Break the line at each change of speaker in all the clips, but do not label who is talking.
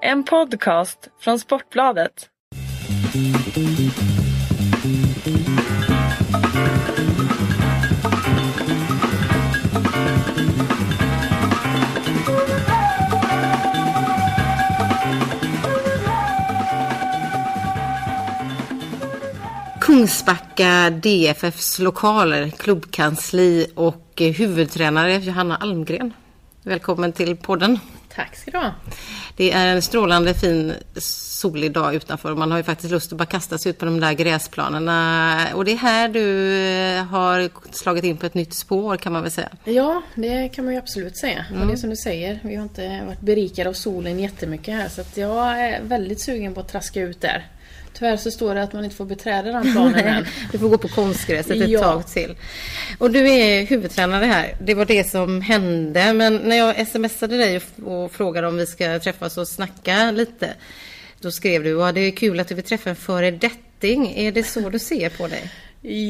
En podcast från Sportbladet.
Kungsbacka DFFs lokaler, klubbkansli och eh, huvudtränare Johanna Almgren. Välkommen till podden.
Tack ska du ha.
Det är en strålande fin solig dag utanför man har ju faktiskt lust att bara kasta sig ut på de där gräsplanerna. Och det är här du eh, har slagit in på ett nytt spår kan man väl säga?
Ja, det kan man ju absolut säga. Mm. Och det är som du säger, vi har inte varit berikade av solen jättemycket här så att jag är väldigt sugen på att traska ut där. Tyvärr så står det att man inte får beträda den planen än.
du får gå på konstgräset ett ja. tag till. Och du är huvudtränare här. Det var det som hände. Men när jag smsade dig och frågade om vi ska träffas och snacka lite. Då skrev du att det är kul att du vill träffa en föredetting. Är det så du ser på dig?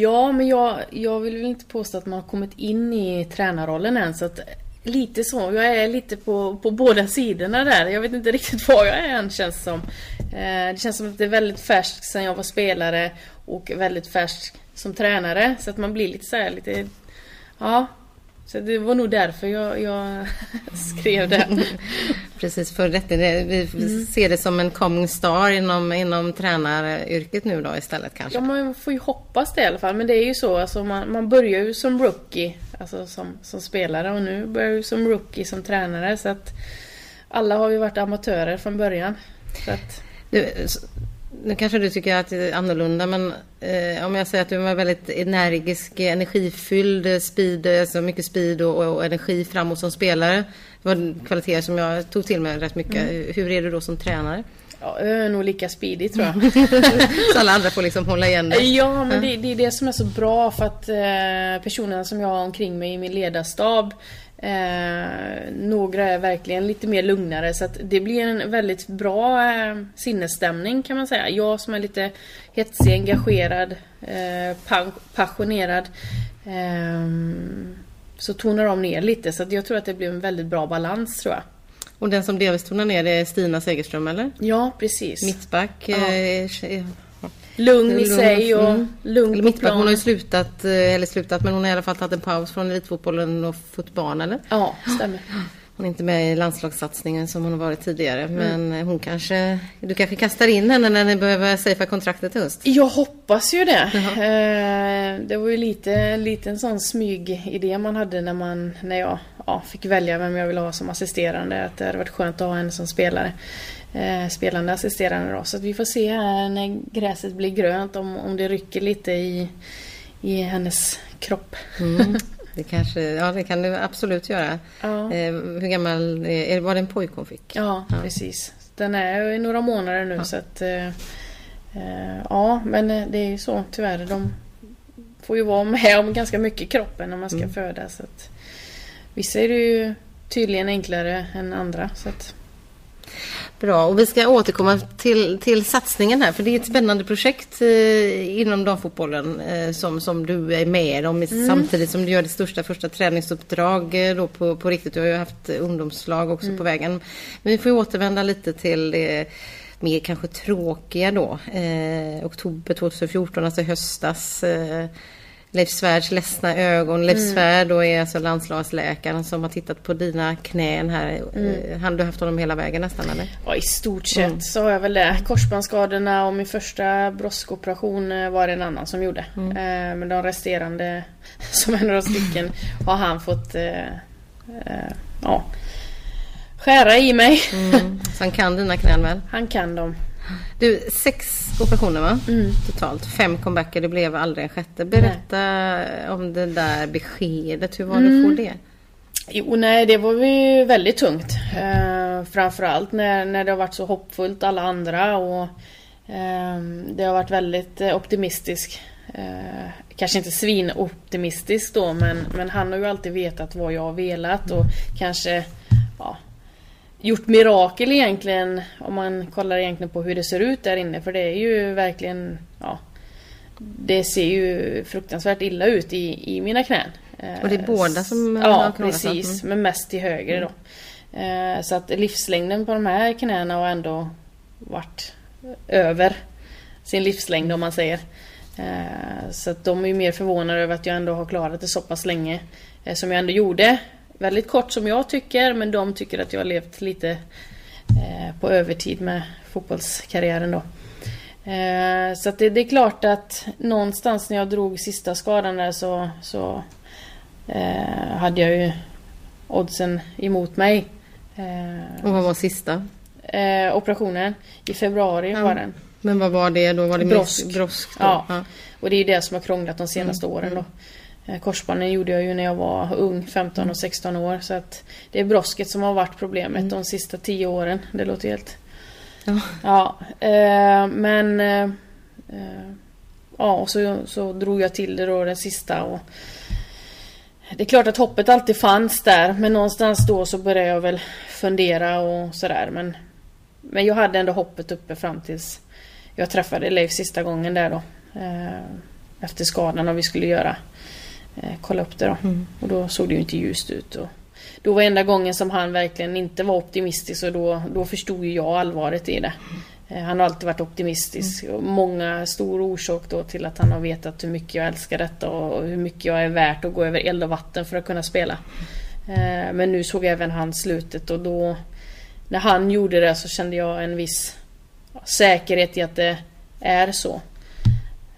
Ja, men jag, jag vill väl inte påstå att man har kommit in i tränarrollen än. Så att Lite så. Jag är lite på, på båda sidorna där. Jag vet inte riktigt var jag är än känns som. Eh, det känns som att det är väldigt färskt sen jag var spelare och väldigt färskt som tränare. Så att man blir lite så här, lite... Ja. Så det var nog därför jag, jag skrev det.
Precis, för detta. Vi mm. ser det som en coming star inom, inom tränaryrket nu då istället kanske?
Ja, man får ju hoppas det i alla fall. Men det är ju så, alltså man, man börjar ju som rookie, alltså som, som spelare och nu börjar jag som rookie som tränare. Så att alla har ju varit amatörer från början. Så att...
Du, nu kanske du tycker att det är annorlunda men eh, om jag säger att du var väldigt energisk, energifylld, speed, alltså mycket speed och, och, energi framåt som spelare. Det var kvaliteter som jag tog till mig rätt mycket. Mm. Hur är du då som tränare?
Ja, jag är nog lika speedig tror jag.
så alla andra får liksom hålla igen det?
Ja, men det, det är det som är så bra för att eh, personerna som jag har omkring mig i min ledarstab Eh, några är verkligen lite mer lugnare så att det blir en väldigt bra eh, sinnesstämning kan man säga. Jag som är lite hetsig, engagerad, eh, passionerad eh, så tonar de ner lite så att jag tror att det blir en väldigt bra balans tror jag.
Och den som delvis tonar ner det är Stina Segerström eller?
Ja precis.
Mittback. Ja.
Lugn i sig och mm. lugn
på plan. Hon har ju slutat, eh, eller slutat, men hon har i alla fall tagit en paus från elitfotbollen och fått barn, eller?
Ja, stämmer.
Hon är inte med i landslagssatsningen som hon har varit tidigare. Mm. Men hon kanske, du kanske kastar in henne när ni behöver safea kontraktet i höst?
Jag hoppas ju det. Uh Det var ju lite, lite en sån smygidé man hade när, man, när jag ja, fick välja vem jag ville ha som assisterande. Att det hade varit skönt att ha henne som spelare eh, spelande assisterande då. Så att vi får se här när gräset blir grönt om, om det rycker lite i, i hennes kropp.
Mm. Det kanske, ja det kan det absolut göra. Ja. Eh, hur gammal, är, var det en pojk hon fick?
Ja, ja. precis. Den är i några månader nu ja. så att eh, eh Ja, men eh, det är ju så tyvärr. De får ju vara med om ganska mycket i kroppen när man ska mm. föda. Så att, vissa är det ju tydligen enklare än andra. Så att,
Bra, och vi ska återkomma till, till satsningen här för det är ett spännande projekt eh, inom damfotbollen eh, som, som du är med om mm. samtidigt som du gör ditt största första träningsuppdrag eh, då på, på riktigt. Du har ju haft ungdomslag också mm. på vägen. Men vi får ju återvända lite till det mer kanske tråkiga då. Eh, oktober 2014, alltså höstas. Leif Svärds ledsna ögon. Leif mm. Svärd då är alltså landslagsläkaren som har tittat på dina knän här. Mm. Han du haft honom hela vägen nästan eller?
Ja i stort sett mm. så har jag väl det. Korsbandsskadorna och min första broskoperation eh, var det en annan som gjorde. Mm. Eh, men de resterande, som är några stycken, har han fått eh, eh, ja, skära i mig.
Mm. Så han kan dina knän väl?
Han kan dem.
Du, sex operationer va? Mm. Totalt. Fem comebacker, det blev aldrig en sjätte. Berätta nej. om det där beskedet. Hur var det mm. att få det?
Jo, nej, det var ju väldigt tungt. Eh, framförallt när, när det har varit så hoppfullt alla andra och eh, det har varit väldigt eh, optimistiskt. Eh, kanske inte svinoptimistiskt då, men, men han har ju alltid vetat vad jag har velat och kanske gjort mirakel egentligen om man kollar egentligen på hur det ser ut där inne för det är ju verkligen ja, Det ser ju fruktansvärt illa ut i, i mina knän.
Och det är båda som
Ja precis, men mest till höger då. Eh, så att livslängden på de här knäna har ändå varit över sin livslängd om man säger. Eh, så att de är ju mer förvånade över att jag ändå har klarat det så pass länge eh, som jag ändå gjorde. Väldigt kort som jag tycker men de tycker att jag har levt lite på övertid med fotbollskarriären då. Så att det, det, är klart att någonstans när jag drog sista skadan där så, så hade jag ju oddsen emot mig.
Eh, och vad var sista?
Eh, operationen. I februari ja. var den.
Men vad var det då? Var det
brosk? brosk ja. ja. Och det är det som har krånglat de senaste mm. åren då. Eh, korsbanden gjorde jag ju när jag var ung, 15 och 16 år. Så att det är brosket som har varit problemet mm. de sista 10 åren. Det låter helt... Ja. ja eh, men... Eh, eh, ja, och så, så drog jag till det då den sista och det är klart att hoppet alltid fanns där men någonstans då så började jag väl fundera och sådär men Men jag hade ändå hoppet uppe fram tills Jag träffade Leif sista gången där då eh, Efter skadan och vi skulle göra eh, Kolla upp det då mm. och då såg det ju inte ljust ut och Då var enda gången som han verkligen inte var optimistisk och då, då förstod ju jag allvaret i det Eh, han har alltid varit optimistisk. Mm. Och många stor orsak då till att han har vetat hur mycket jag älskar detta och hur mycket jag är värt att gå över eld och vatten för att kunna spela. Eh, men nu såg även han slutet och då när han gjorde det så kände jag en viss säkerhet i att det är så.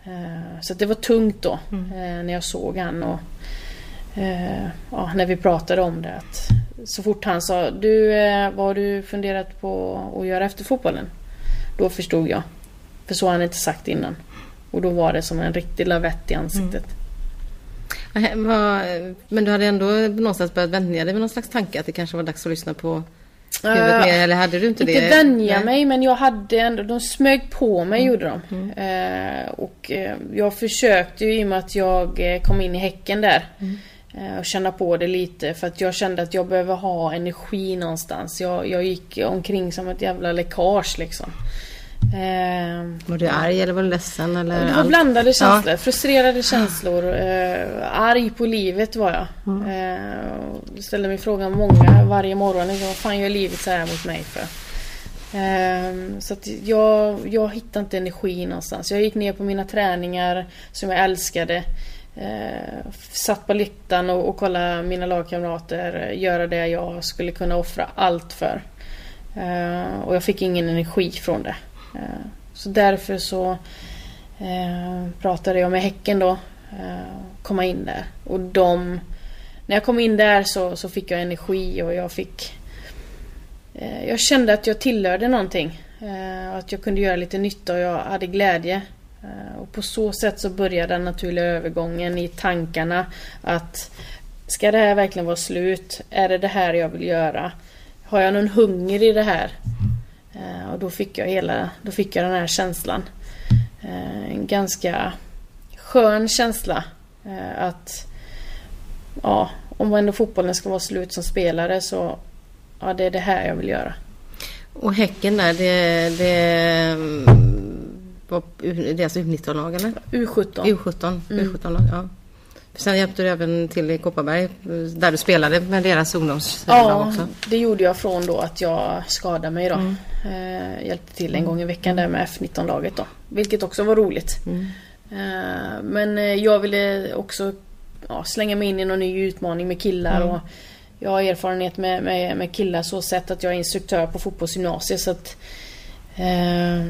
Eh, så det var tungt då mm. när jag såg han och ja, när vi pratade om det. Att så fort han sa du, vad har du funderat på att göra efter fotbollen? Då förstod jag. För så har han inte sagt innan. Och då var det som en riktig lavett i ansiktet.
Mm. Men du hade ändå någonstans börjat vänja dig med någon slags tanke att det kanske var dags att lyssna på huvudet uh, mer, eller hade du inte, det?
Inte vänja mig men jag hade ändå, de smög på mig mm. gjorde de. Mm. Uh, och uh, jag försökte ju i och med att jag eh, kom in i Häcken där. Mm. Och känna på det lite för att jag kände att jag behöver ha energi någonstans. Jag, jag gick omkring som ett jävla läckage liksom.
Eh, var du arg eller var du ledsen? Eller
det var blandade känslor. Ja. Frustrerade känslor. Eh, arg på livet var jag. Mm. Eh, ställde mig frågan många varje morgon. Vad fan gör livet så här mot mig för? Eh, så att jag, jag hittade inte energi någonstans. Jag gick ner på mina träningar som jag älskade. Eh, satt på läktaren och, och kollade mina lagkamrater göra det jag skulle kunna offra allt för. Eh, och jag fick ingen energi från det. Eh, så därför så eh, pratade jag med Häcken då. Eh, komma in där. Och de... När jag kom in där så, så fick jag energi och jag fick... Eh, jag kände att jag tillhörde någonting. Eh, att jag kunde göra lite nytta och jag hade glädje. Och på så sätt så började den naturliga övergången i tankarna att Ska det här verkligen vara slut? Är det det här jag vill göra? Har jag någon hunger i det här? Eh, och då fick jag hela, då fick jag den här känslan. Eh, en ganska skön känsla. Eh, att ja, om ändå fotbollen ska vara slut som spelare så ja, det är det här jag vill göra.
Och Häcken där, det, det var det är alltså U19-lag eller?
U17.
U17, mm. U17-lag, ja. Sen hjälpte du även till i Kopparberg där du spelade med deras ungdomslag
ja, också. Ja, det gjorde jag från då att jag skadade mig då. Mm. Eh, hjälpte till en gång i veckan där med F19-laget då. Vilket också var roligt. Mm. Eh, men eh, jag ville också ja, slänga mig in i någon ny utmaning med killar. Mm. Och jag har erfarenhet med, med, med killar så sätt att jag är instruktör på fotbollsgymnasiet. Så att, eh,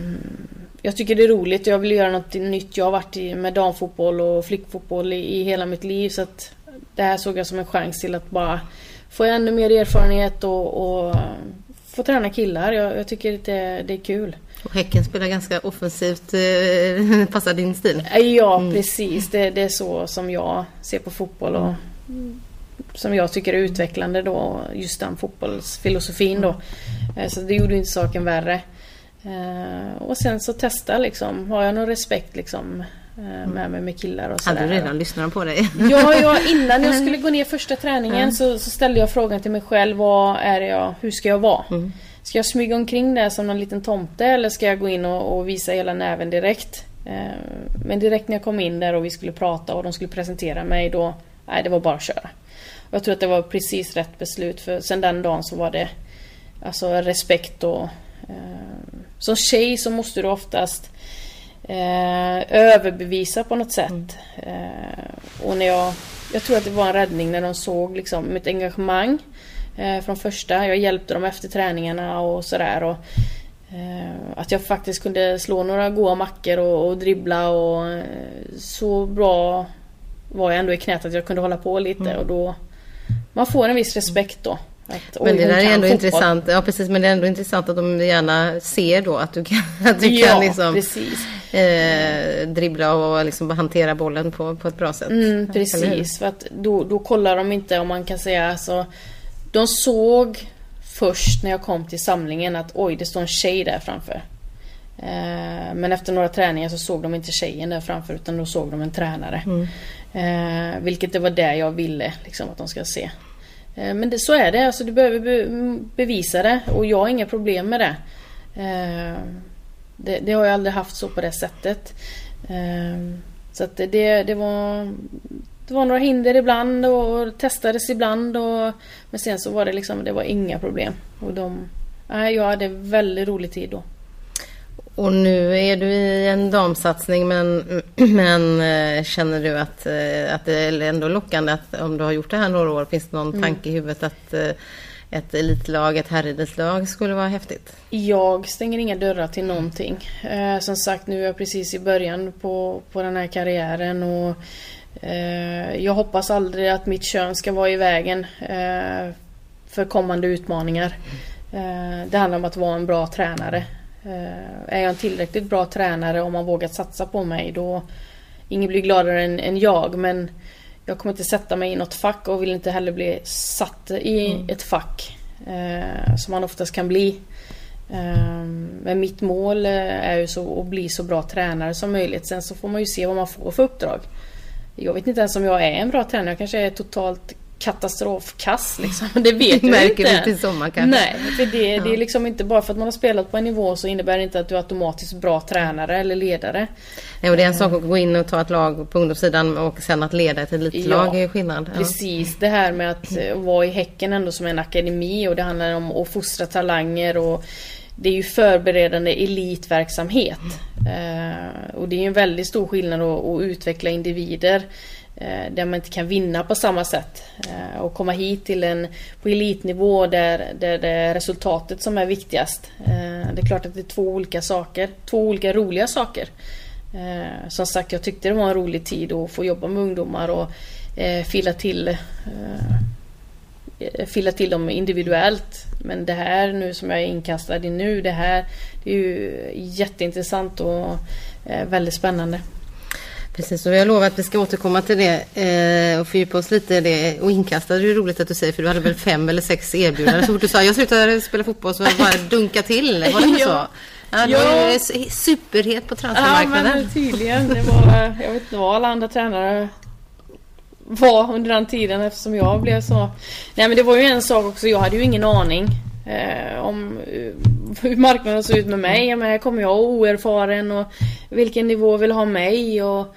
jag tycker det är roligt och jag vill göra något nytt. Jag har varit med damfotboll och flickfotboll i, i hela mitt liv. Så att det här såg jag som en chans till att bara få ännu mer erfarenhet och, och få träna killar. Jag, jag tycker det, det är kul.
Och Häcken spelar ganska offensivt, eh, passar din stil?
Ja, mm. precis. Det, det, är så som jag ser på fotboll och som jag tycker är utvecklande då, just den fotbollsfilosofin då. Eh, så det gjorde inte saken värre. Eh, och sen så testa liksom, har jag någon respekt liksom mm. med mig med killar och sådär.
Hade du redan lyssnat på dig?
Ja, ja, innan jag skulle gå ner första träningen mm. så, så, ställde jag frågan till mig själv, vad är jag, hur ska jag vara? Mm. Ska jag smyga omkring där som någon liten tomte eller ska jag gå in och, och visa hela näven direkt? Eh, men direkt när jag kom in där och vi skulle prata och de skulle presentera mig då, nej det var bara att köra. jag tror att det var precis rätt beslut för sen den dagen så var det alltså respekt och eh, som tjej så måste du oftast eh, överbevisa på något sätt. Mm. Eh, och när jag, jag tror att det var en räddning när de såg liksom mitt engagemang eh, från första. Jag hjälpte dem efter träningarna och sådär. Och, eh, att jag faktiskt kunde slå några goa mackor och, och dribbla och eh, så bra var jag ändå i knät att jag kunde hålla på lite mm. och då man får en viss respekt då.
Att, men det där är ändå fotboll. intressant. Ja precis, men det är ändå intressant att de gärna ser då att du kan, att du
ja,
kan liksom. Eh, dribbla och liksom hantera bollen på, på ett bra sätt.
Mm, precis, för att då, då kollar de inte om man kan säga alltså De såg först när jag kom till samlingen att oj, det står en tjej där framför. Eh, men efter några träningar så såg de inte tjejen där framför utan då såg de en tränare. Mm. Eh, vilket det var det jag ville liksom, att de ska se. Eh, men det, så är det, alltså du behöver be, bevisa det och jag har inga problem med det. Eh, det. det. har jag aldrig haft så på det sättet. Eh, så att det, det var det var några hinder ibland och testades ibland och Men sen så var det liksom, det var inga problem. Och de, nej, jag hade väldigt rolig tid då.
Och nu är du i en damsatsning men, men eh, känner du att, eh, att det är ändå lockande att om du har gjort det här några år, finns det någon mm. tanke i huvudet att eh, ett elitlag, ett herredelslag skulle vara häftigt?
Jag stänger inga dörrar till någonting. Eh, som sagt, nu är jag precis i början på, på den här karriären och eh, jag hoppas aldrig att mitt kön ska vara i vägen eh, för kommande utmaningar. det handlar om att vara en bra tränare. Eh, är jag en tillräckligt bra tränare om man vågat satsa på mig då Ingen blir gladare än, än jag. Men Jag kommer inte sätta mig i något fack och vill inte heller bli satt i mm. ett fack eh, Som man oftast kan bli. Eh, Men mitt mål eh, är ju så att bli så bra tränare som möjligt. Sen så får man ju se vad man får för uppdrag. Jag vet inte ens om jag är en bra tränare, jag kanske är totalt katastrofkass liksom. Det vet du
Märker
inte.
du till sommar kanske?
Nej, för det, ja. det är liksom inte bara för att man har spelat på en nivå så innebär det inte att du är automatiskt bra tränare eller ledare.
Nej, och det är en sak att gå in och ta ett lag på ungdomssidan och sen att leda ett elitlag ja, är skillnad.
Ja. Precis, det här med att eh, vara i Häcken ändå som en akademi och det handlar om att fostra talanger och det är ju förberedande elitverksamhet. Mm. Och det är en väldigt stor skillnad att, att utveckla individer Eh, Eh, där man inte kan vinna på samma sätt. Eh, och komma hit till en på elitnivå där, där det är resultatet som är viktigast. Eh, det är klart att det är två olika saker, två olika roliga saker. Som sagt, jag tyckte det var en rolig tid att få jobba med ungdomar och fila till fylla till dem individuellt. Men det här nu som jag är inkastad i nu, det här det är ju jätteintressant och väldigt spännande.
Precis, och vi har lovat att vi ska återkomma till det eh, och fördjupa oss lite i det. Och inkastade det är roligt att du säger, för du hade väl fem eller sex erbjudanden. Så fort du sa jag slutar spela fotboll så bara dunka till. Var det inte så? Ja, du ja. superhet på transfermarknaden.
Ja, men tydligen. Det var, jag vet inte vad alla andra tränare var under den tiden eftersom jag blev så. Nej men det var ju en sak också, jag hade ju ingen aning eh, om eh, hur marknaden såg ut med mig. Men här kommer jag oerfaren och vilken nivå vill ha mig och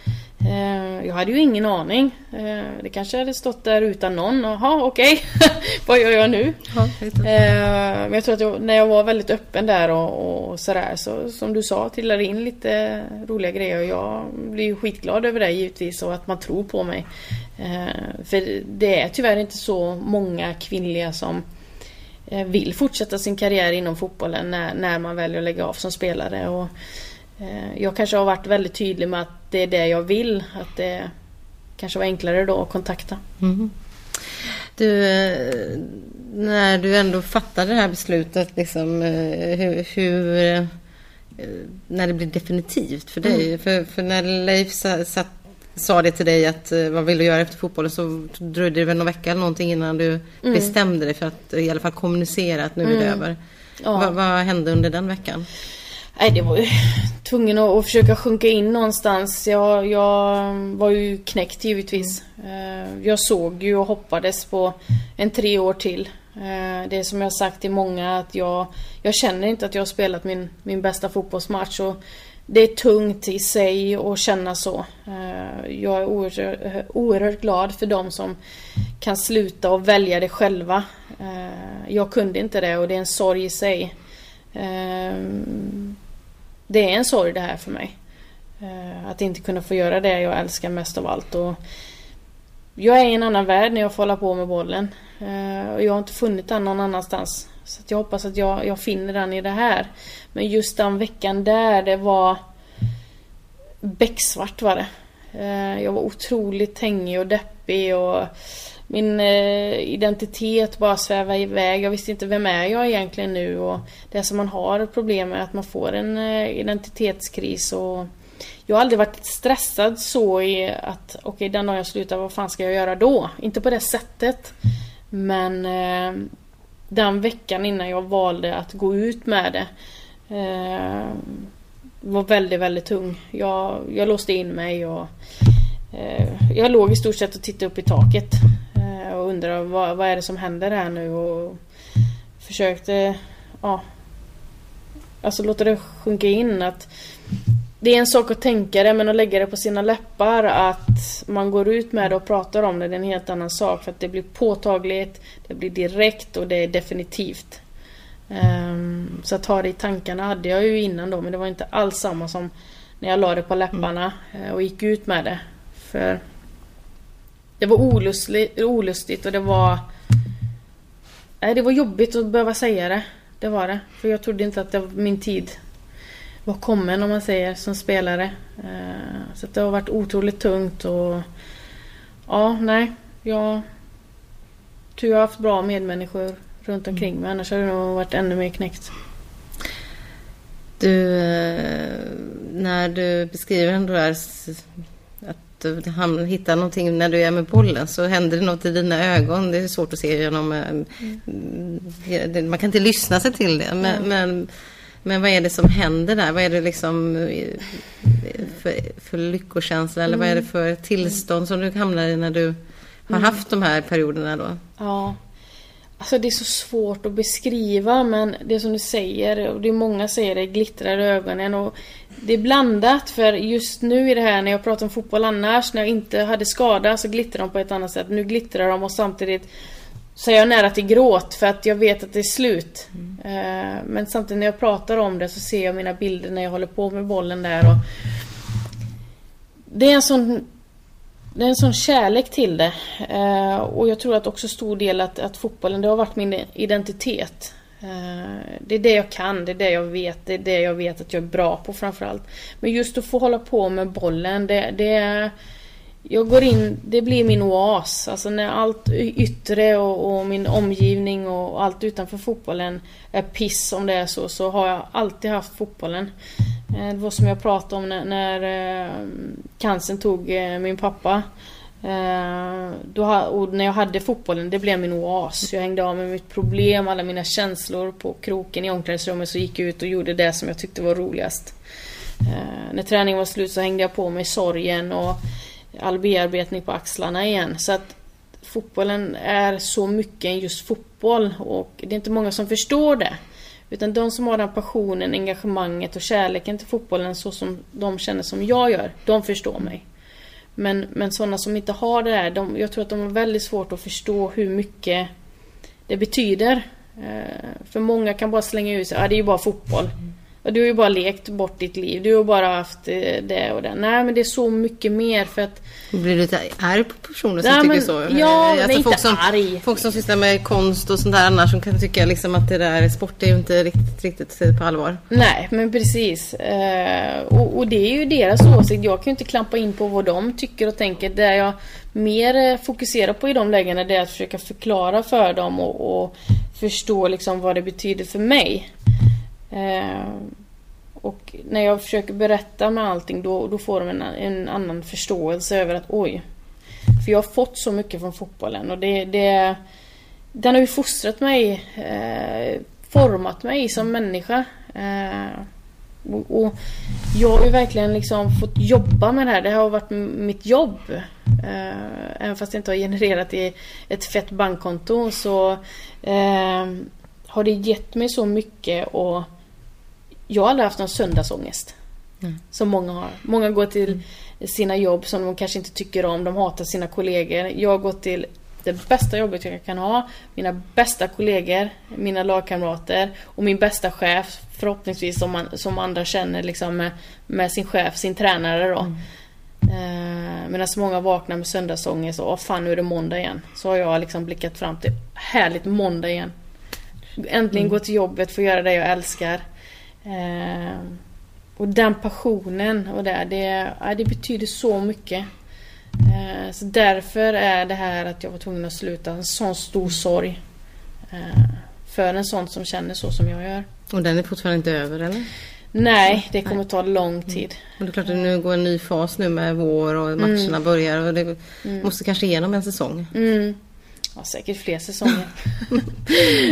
eh, jag hade ju ingen aning. Eh, det kanske hade stått där utan någon. Jaha, okej. Okay. Vad gör jag nu? Ja, eh, men jag tror att jag, när jag var väldigt öppen där och, och sådär så som du sa trillade in lite roliga grejer. Och jag blir ju skitglad över det givetvis och att man tror på mig. Eh, för det är tyvärr inte så många kvinnliga som vill fortsätta sin karriär inom fotbollen när, när man väljer att lägga av som spelare. Och, eh, jag kanske har varit väldigt tydlig med att det är det jag vill. Att det kanske var enklare då att kontakta. Mm.
Du, eh, när du ändå fattade det här beslutet, liksom, hur, hur när det blir definitivt för dig? Mm. För, för när Leif satt sa det till dig att eh, vad vill du göra efter fotbollen så dröjde det väl någon vecka eller någonting innan du mm. bestämde dig för att i alla fall kommunicera att nu är det mm. över. Ja. Va, vad hände under den veckan?
Nej, det var ju tvungen att, att försöka sjunka in någonstans. Jag, jag var ju knäckt givetvis. Mm. Jag såg ju och hoppades på en tre år till. Eh, det är som jag sagt till många att jag, jag känner inte att jag har spelat min, min bästa fotbollsmatch. Och det är tungt i sig att känna så. Eh, jag är oerhört, eh, oerhört glad för de som kan sluta och välja det själva. Eh, jag kunde inte det och det är en sorg i sig. Det är en sorg det här för mig. Att inte kunna få göra det jag älskar mest av allt. Och jag är i en annan värld när jag får hålla på med bollen. Eh, och jag har inte funnit den någon annanstans. Så jag hoppas att jag, jag finner den i det här. Men just den veckan där, det var becksvart var det. Eh, jag var otroligt hängig och deppig och min eh, identitet bara svävade iväg. Jag visste inte vem är jag egentligen nu och det som man har problem med är att man får en identitetskris och jag har aldrig varit stressad så i att okej okay, den dagen jag slutar, vad fan ska jag göra då? Inte på det sättet. Men eh, den veckan innan jag valde att gå ut med det eh, var väldigt, väldigt tung. Jag, jag låste in mig och eh, jag låg i stort sett och tittade upp i taket eh, och undrade vad, vad är det som händer här nu och försökte, ja, alltså låta det sjunka in att det är en sak att tänka det men att lägga det på sina läppar att man går ut med det och pratar om det, det är en helt annan sak. För att det blir påtagligt, det blir direkt och det är definitivt. Um, så att ha det i tankarna hade jag ju innan då men det var inte alls samma som när jag la det på läpparna mm. och gick ut med det. För det var olustigt, olustigt och det var... Nej, det var jobbigt att behöva säga det. Det var det. För jag trodde inte att det var min tid var kommen om man säger som spelare. Eh, så det har varit otroligt tungt och ja, nej. Jag tror jag har haft bra medmänniskor runt omkring mig. Annars hade det nog varit ännu mer knäckt.
Du, eh, när du beskriver ändå där att du hittar någonting när du är med bollen så händer det något i dina ögon. Det är svårt att se genom... Eh, mm. Man kan inte lyssna sig till det. Men, mm. men men vad är det som händer där? Vad är det liksom eh, för, för lyckokänsla eller mm. vad är det för tillstånd som du hamnar i när du har mm. haft de här perioderna då?
Ja. Alltså det är så svårt att beskriva men det som du säger, och det är många säger det, glittrar i ögonen och det är blandat för just nu i det här när jag pratar om fotboll annars, när jag inte hade skada så glittrar de på ett annat sätt. Nu glittrar de och samtidigt så är jag nära till gråt för att jag vet att det är slut. Mm. Men samtidigt när jag pratar om det så ser jag mina bilder när jag håller på med bollen där. Och det är en sån det är en sån kärlek till det. Eh, och jag tror att också stor del att, att fotbollen, det har varit min identitet. Eh, det är det jag kan, det är det jag vet, det är det jag vet att jag är bra på framförallt. Men just att få hålla på med bollen, det, det är jag går in, det blir min oas. Alltså när allt yttre och, och, min omgivning och allt utanför fotbollen är piss om det är så, så har jag alltid haft fotbollen. Eh, det var som jag pratade om när, när eh, cancern tog eh, min pappa. Då, och när jag hade fotbollen, det blev min oas. Jag hängde av med mitt problem, alla mina känslor på kroken i omklädningsrummet så gick jag ut och gjorde det som jag tyckte var roligast. När träningen var slut så hängde jag på mig sorgen och all bearbetning på axlarna igen. Så att fotbollen är så mycket än just fotboll och det är inte många som förstår det. Utan de som har den passionen, engagemanget och kärleken till fotbollen så som de känner som jag gör, de förstår mig. Men, men sådana som inte har det där, de, jag tror att de har väldigt svårt att förstå hur mycket det betyder. Eh, för många kan bara slänga ut sig, ja det är ju bara fotboll. Du har ju bara lekt bort ditt liv. Du har bara haft eh, det och det. Nej men det är så mycket mer för att...
Blir du lite arg på personer som nej, tycker men, så?
Ja, alltså, nej, folk inte
som,
arg.
Folk som sysslar med konst och sånt där annars som kan tycka liksom att det där sport är ju inte riktigt, riktigt på allvar.
Nej men precis. Eh, och, och, det är ju deras åsikt. Jag kan ju inte klampa in på vad de tycker och tänker. Det jag mer eh, fokuserar på i de lägena det är att försöka förklara för dem och, och förstå liksom vad det betyder för mig. Eh, och när jag försöker berätta med allting då, då får de en, en annan förståelse över att oj. För jag har fått så mycket från fotbollen och det, det den har ju fostrat mig, eh, format mig som människa. Eh, och, och, jag har ju verkligen liksom fått jobba med det här. Det har varit mitt jobb. Eh, även fast det inte har genererat i ett fett bankkonto så eh, har det gett mig så mycket och jag har aldrig haft någon söndagsångest. Mm. Som många har. Många går till sina jobb som de kanske inte tycker om. De hatar sina kollegor. Jag går till det bästa jobbet jag kan ha, mina bästa kollegor, mina lagkamrater och min bästa chef förhoppningsvis som, man, som andra känner liksom med, med sin chef, sin tränare då. Mm. Eh, Medan många vaknar med söndagsångest och fan nu är det måndag igen. Så har jag liksom blickat fram till härligt måndag igen. Äntligen mm. gå till jobbet, få göra det jag älskar. Eh, och den passionen och det, det, det betyder så mycket. Eh, så därför är det här att jag var tvungen att sluta en sån stor sorg. Eh, för en sån som känner så som jag gör.
Och den är fortfarande inte över eller?
Nej, det kommer ta lång mm. tid.
Mm. Och det är klart att nu går en ny fas nu med vår och matcherna mm. börjar och det mm. måste kanske igenom en säsong.
Mm. Ja, säkert fler säsonger.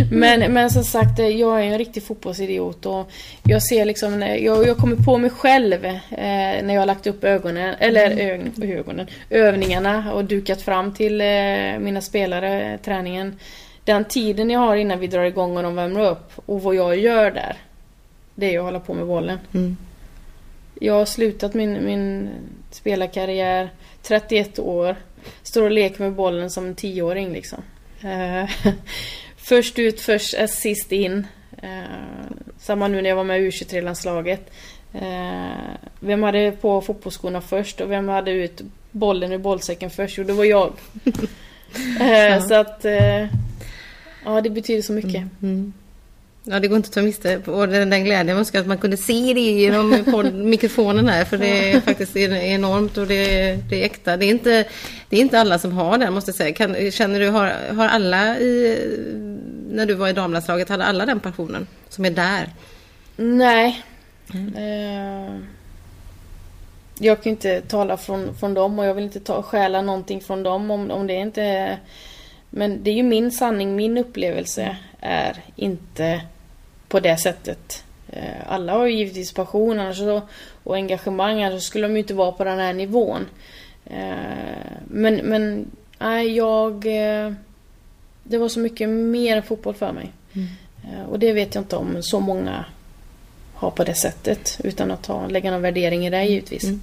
men, men som sagt, jag är en riktig fotbollsidiot och jag ser liksom, jag, jag kommer på mig själv eh, när jag har lagt upp ögonen, eller mm. ögonen, övningarna och dukat fram till eh, mina spelare, träningen. Den tiden jag har innan vi drar igång och de värmer upp och vad jag gör där. Det är att hålla på med bollen. Mm. Jag har slutat min, min spelarkarriär, 31 år. Står och leker med bollen som en tioåring liksom. Uh, först ut, först sist in. Uh, samma nu när jag var med i U23-landslaget. Uh, vem hade på fotbollsskorna först och vem hade ut bollen ur bollsäcken först? Jo, det var jag. ja. Så att... ja, det betyder så mycket. Mm.
Ja, det går inte att ta miste på den, den glädjen. Jag önskar att man kunde se det genom mikrofonen här. För det är faktiskt enormt och det är, det är äkta. Det är, inte, det är inte alla som har den måste jag säga. Kan, känner du, har, har alla i, när du var i damlandslaget, hade alla den passionen som är där?
Nej. Mm. Uh, jag kan inte tala från, från dem och jag vill inte ta, stjäla någonting från dem om, om det inte men det är ju min sanning, min upplevelse är inte på det sättet. Eh, alla har ju givetvis passion annars och engagemang, annars skulle de ju inte vara på den här nivån. Eh, men, men nej, jag... Eh, det var så mycket mer än fotboll för mig. Mm. Och det vet jag inte om så många har på det sättet utan att ta, lägga någon värdering i det givetvis. Mm.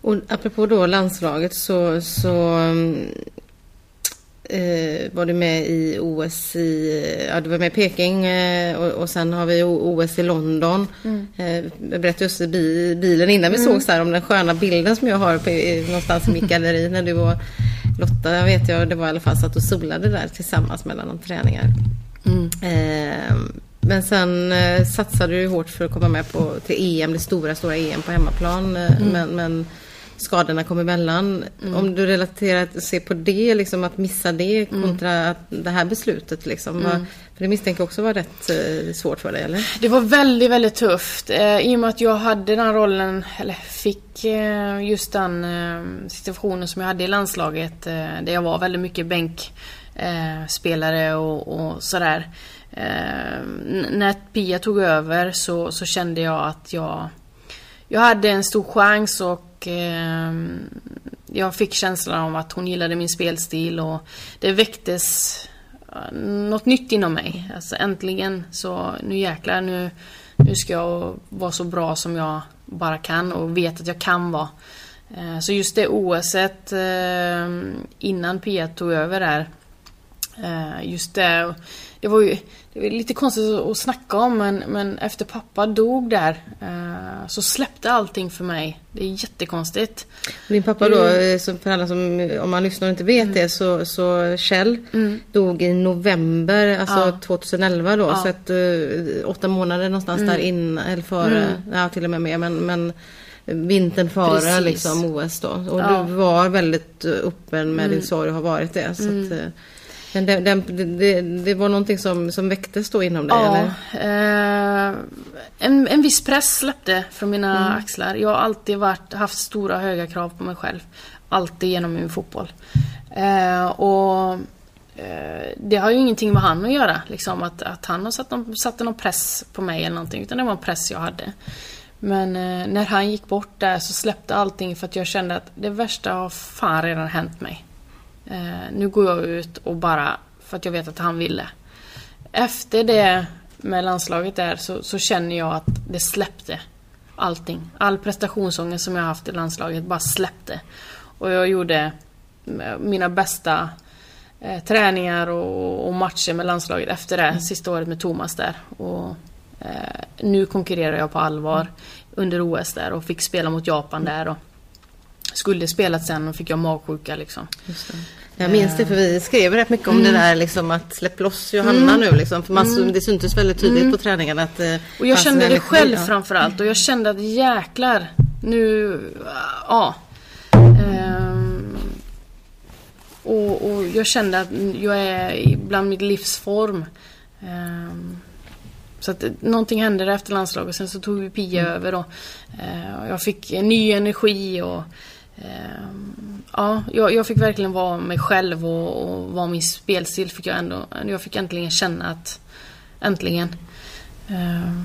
Och apropå då landslaget så, så eh, var du med i OS i, ja du var med i Peking eh, och, och sen har vi OS i London. Mm. Eh, jag berättade just i bilen innan vi mm. sågs här om den sköna bilden som jag har på, någonstans i mitt galleri när du och Lotta, jag vet jag, det var i alla fall så att du solade där tillsammans mellan träningar. Mm. Eh, men sen eh, satsade du hårt för att komma med på, till EM, det stora, stora EM på hemmaplan. Eh, mm. Men, men skadorna kom emellan. Mm. Om du relaterar, ser på det, liksom att missa det kontra mm. det här beslutet. Liksom. Mm. För det misstänker också var rätt eh, svårt för dig, eller?
Det var väldigt, väldigt tufft. Eh, I och med att jag hade den rollen, eller fick eh, just den eh, situationen som jag hade i landslaget. Där jag var väldigt mycket bänkspelare och, och sådär. när Pia tog över så, så kände jag att jag jag hade en stor chans och och eh, jag fick känslan av att hon gillade min spelstil och det väcktes eh, något nytt inom mig. Alltså äntligen så nu jäklar nu, nu ska jag vara så bra som jag bara kan och vet att jag kan vara. Eh, så just det OSet eh, innan Pia tog över där. Eh, just det det var ju det var lite konstigt att snacka om men, men efter pappa dog där eh, så släppte allting för mig. Det är jättekonstigt.
Din pappa då, mm. för alla som, om man lyssnar och inte vet mm. det, så, så Kjell mm. dog i november, alltså ja. 2011 då. Ja. Så att, uh, åtta månader någonstans mm. där in, eller före, mm. ja till och med mer. Men, men vintern före liksom OS då. Och ja. du var väldigt öppen med din mm. sorg och har varit det. Så att, eh, men det, det, det, det, var någonting som, som väcktes då inom dig? Ja,
eller? Eh, en, en viss press släppte från mina mm. axlar. Jag har alltid varit, haft stora höga krav på mig själv. Alltid genom min fotboll. Eh, och eh, det har ju ingenting med han att göra. Liksom, att, att han har satt någon, satte någon press på mig eller någonting. Utan det var en press jag hade. Men eh, när han gick bort där så släppte allting för att jag kände att det värsta har fan redan hänt mig. Eh, nu går jag ut och bara för att jag vet att han ville. Efter det med landslaget där så, så känner jag att det släppte. allting. All prestationsångest som jag haft i landslaget bara släppte. Och jag gjorde mina bästa eh, träningar och, och, matcher med landslaget efter det, mm. sista året med Thomas där. Och, eh, nu konkurrerar jag på allvar under OS där och fick spela mot Japan där. Och skulle spelat sen och fick jag magsjuka liksom.
Jag minns det för vi skrev rätt mycket om mm. det där liksom att släpp loss Johanna mm. nu liksom. För man, mm. Det syntes väldigt tydligt mm. på träningarna att eh,
Och jag kände det själv ja. framförallt och jag kände att jäklar nu, ja. Um, och, och, jag kände att jag är bland mitt livsform. Um, så att någonting hände där efter landslaget. Sen så tog vi Pia mm. över och uh, jag fick en ny energi och Ehm, Ehm, ja, jag, jag, fick verkligen vara mig själv och, och vara min spelstil fick jag ändå. Jag fick äntligen känna att äntligen. Ehm,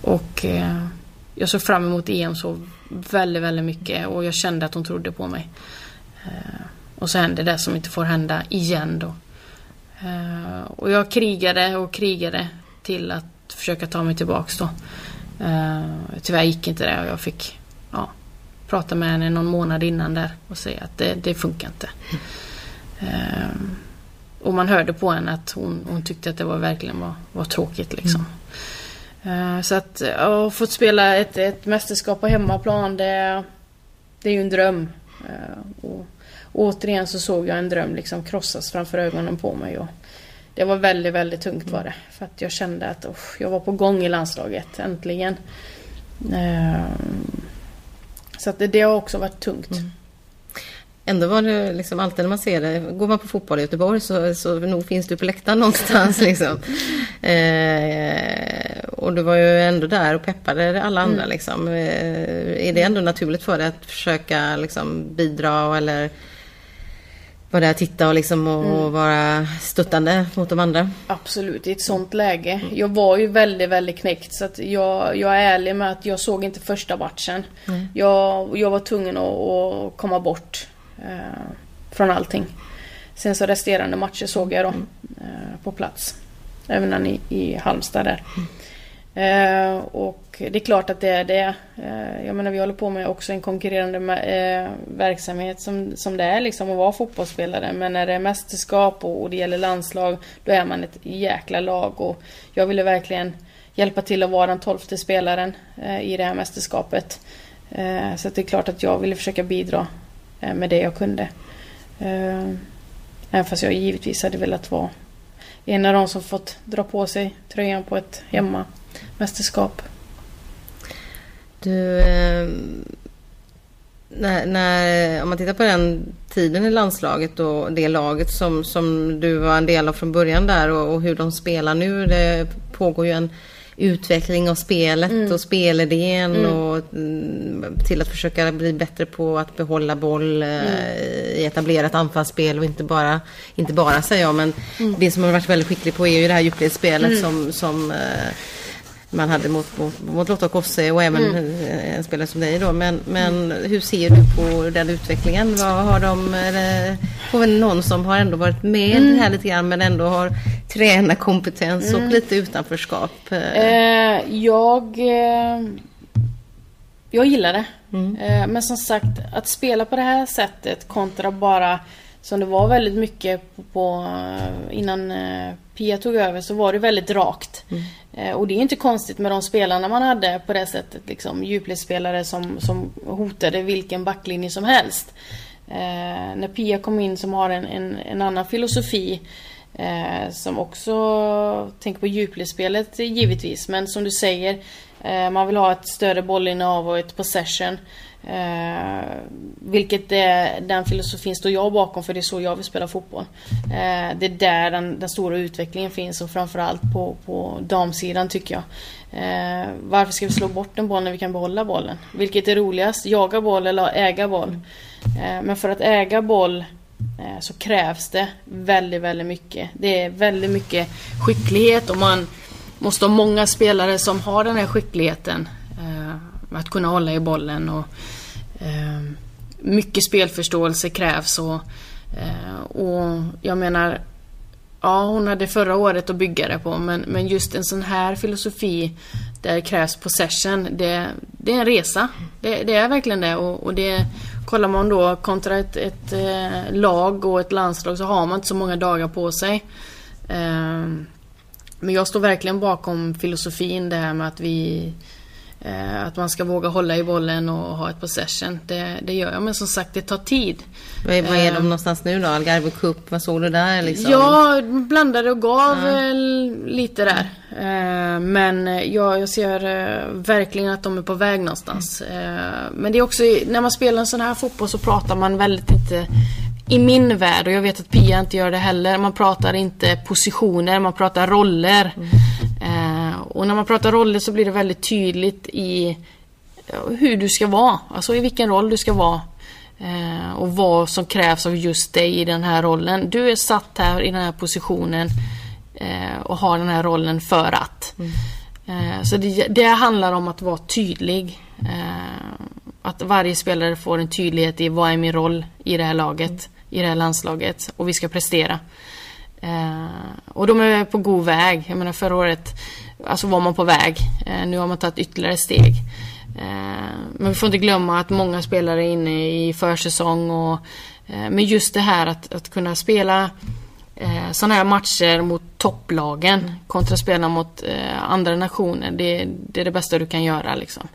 och eh, jag såg fram emot EM så väldigt, väldigt mycket och jag kände att hon trodde på mig. Ehm, och så hände det som inte får hända igen då. Och jag krigade och krigade till att försöka ta mig tillbaks då. Tyvärr gick inte det och jag fick ja, prata med henne någon månad innan där och säga att det, det funkar inte. Mm. och man hörde på henne att hon, hon tyckte att det var verkligen var, var tråkigt liksom. Mm. Uh, så att ha fått spela ett, ett mästerskap på hemmaplan det, det är ju en dröm. Uh, och, återigen så såg jag en dröm liksom krossas framför ögonen på mig. Och det var väldigt, väldigt tungt var det. För att jag kände att oh, jag var på gång i landslaget, äntligen. Uh, så att det, det har också varit tungt. Mm.
Ändå var det liksom alltid när man ser det, går man på fotboll i Göteborg så, så nog finns du på läktaren någonstans liksom. Eh, och du var ju ändå där och peppade alla andra mm. liksom. Eh, är det ändå naturligt för dig att försöka liksom bidra eller vara där och titta och, liksom och mm. vara stöttande mot de andra.
Absolut, i ett sånt läge. Jag var ju väldigt, väldigt knäckt så att jag, jag är ärlig med att jag såg inte första matchen. Mm. Jag, jag var tvungen att, att komma bort eh, från allting. Sen så resterande matcher såg jag då mm. eh, på plats. Även i, i Halmstad där. Mm. Eh, och det är klart att det är det. Eh, jag menar vi håller på med också en konkurrerande eh, verksamhet som, som det är liksom att vara fotbollsspelare. Men när det är mästerskap och, och det gäller landslag då är man ett jäkla lag. Och jag ville verkligen hjälpa till att vara den tolfte spelaren eh, i det här mästerskapet. Eh, så det är klart att jag ville försöka bidra eh, med det jag kunde. Eh, även fast jag givetvis hade velat vara en av de som fått dra på sig tröjan på ett hemma mästerskap.
Du, eh, när, när, om man tittar på den tiden i landslaget och det laget som, som du var en del av från början där och, och hur de spelar nu. Det pågår ju en utveckling av spelet mm. och spelidén mm. och mm, till att försöka bli bättre på att behålla boll eh, mm. i etablerat anfallsspel och inte bara, inte bara säger jag, men mm. det som man har varit väldigt skicklig på är ju det här djupledsspelet mm. som, som eh, man hade mot, mot, mot Lotta Kosse och även mm. en spelare som dig då. Men, men hur ser du på den utvecklingen? Vad har de, eller, får väl någon som har ändå varit med mm. här lite grann men ändå har tränarkompetens mm. och lite utanförskap?
Eh, jag, eh, jag gillar det. Mm. Eh, men som sagt, att spela på det här sättet kontra bara som det var väldigt mycket på, på innan eh, Pia tog över så var det väldigt rakt. Mm. Eh, och det är inte konstigt med de spelarna man hade på det sättet. Liksom, djupledsspelare som, som hotade vilken backlinje som helst. Eh, när Pia kom in som har en, en, en annan filosofi eh, som också tänker på djupledsspelet givetvis. Men som du säger, eh, man vill ha ett större bollinnehav och ett possession. Eh, vilket är den filosofin står jag bakom för det är så jag vill spela fotboll. Eh, det är där den, den, stora utvecklingen finns och framförallt på, på damsidan tycker jag. Eh, varför ska vi slå bort en boll när vi kan behålla bollen? Vilket är roligast? Jaga boll eller äga boll? Eh, men för att äga boll eh, så krävs det väldigt, väldigt mycket. Det är väldigt mycket skicklighet och man måste ha många spelare som har den här skickligheten att kunna hålla i bollen. Och, eh, mycket spelförståelse krävs. Och, eh, och jag menar, ja hon hade förra året att bygga det på men, men just en sån här filosofi där det krävs possession, det, det är en resa. Det, det är verkligen det. Och, och, det kollar man då kontra ett, ett eh, lag och ett landslag så har man inte så många dagar på sig. Eh, men jag står verkligen bakom filosofin det här med att vi att man ska våga hålla i bollen och ha ett possession. Det, det gör jag. Men som sagt, det tar tid.
Vad är, vad är de eh, någonstans nu då? Algarve Cup, vad såg du där liksom?
Ja, blandade och gav ja. lite där. Eh, men jag, jag ser verkligen att de är på väg någonstans. Men det är också, när man spelar en sån här fotboll så pratar man väldigt inte i min värld, och jag vet att Pia inte gör det heller, man pratar inte positioner, man pratar roller. Mm. Och när man pratar roller så blir det väldigt tydligt i hur du ska vara. Alltså i vilken roll du ska vara. Eh, och vad som krävs av just dig i den här rollen. Du är satt här i den här positionen eh, och har den här rollen för att. Mm. Eh, så det, det, handlar om att vara tydlig. att varje spelare får en tydlighet i vad är min roll i det här laget, i det här landslaget och vi ska prestera. Eh, och de är på god väg. Jag menar förra året Alltså var man på väg. Eh, nu har man tagit ytterligare steg. Eh, men vi får inte glömma att många spelare är inne i försäsong. Och, eh, men just det här att, att kunna spela eh, sådana här matcher mot topplagen kontra spela mot eh, andra nationer. Det, det, är det bästa du kan göra liksom.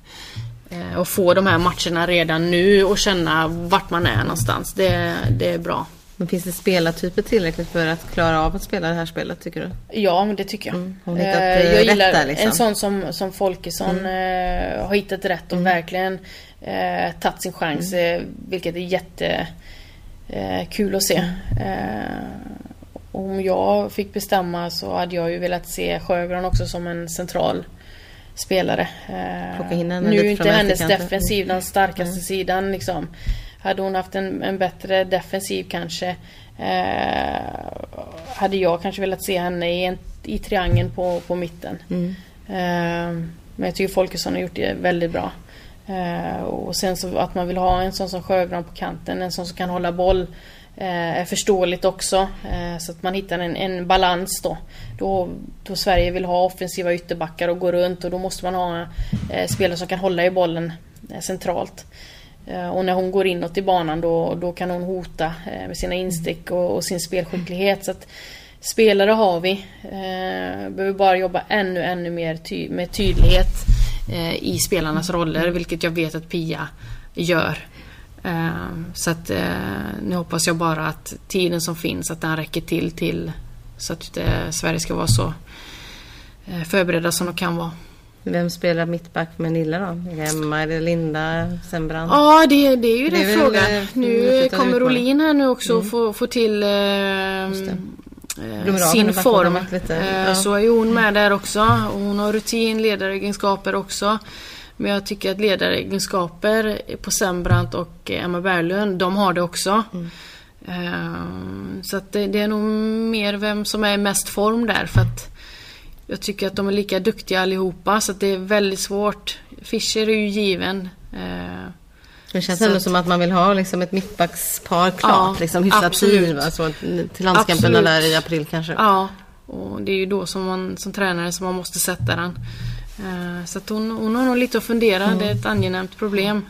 Och få de här matcherna redan nu och känna vart man är någonstans. Det, det är bra.
Men finns det spelartyper tillräckligt för att klara av att spela det här spelet tycker du?
Ja, men det tycker jag. Mm, eh, jag gillar där, liksom. en sån som, som Folkesson mm. eh, har hittat rätt och mm. verkligen eh, tagit sin chans. Mm. Eh, vilket är jätte eh, att se. Eh, om jag fick bestämma så hade jag ju velat se Sjögran också som en central spelare. Eh, nu är inte hennes defensiv den starkaste mm. sidan liksom. Hade hon haft en, en bättre defensiv kanske eh, hade jag kanske velat se henne i, en, i triangeln på, på mitten. Mm. Eh, men jag tycker Folkesson har gjort det väldigt bra. Eh, och sen så att man vill ha en sån som Sjögran på kanten, en sån som kan hålla boll eh, är förståeligt också. Eh, så att man hittar en, en balans då. då. Då Sverige vill ha offensiva ytterbackar och gå runt och då måste man ha eh, spelare som kan hålla i bollen centralt. Eh, och när hon går inåt i banan då, då kan hon hota eh, med sina instick och, och sin spelskicklighet. Så att spelare har vi. Eh, behöver bara jobba ännu, ännu mer ty med tydlighet i spelarnas roller, vilket jag vet att Pia gör. Så att nu hoppas jag bara att tiden som finns, att den räcker till till så att Sverige ska vara så förberedda som de kan vara.
Vem spelar mittback med Nilla då? Är det Emma, är det Linda, Sembrand?
Ja, det, det är ju det den frågan. Eh, nu kommer Rolin här nu också mm. och får, får till eh, eh sin form. Eh, ja. Så är hon med där också. Hon har rutin, ledaregenskaper också. Men jag tycker att ledaregenskaper på Sembrant och Emma Berglund, de har det också. Mm. Så att det, det, är nog mer vem som är i mest form där. För att jag tycker att de är lika duktiga allihopa så att det är väldigt svårt. Fischer är ju given. Eh,
det känns ändå att, som att man vill ha liksom ett mittbackspar klart, ja, liksom hyfsat tid. Alltså, till landskamperna där i april kanske.
Ja, och det är ju då som man som tränare som man måste sätta den. Eh, så att hon, hon har nog lite att fundera. Mm. Det är ett angenämt problem.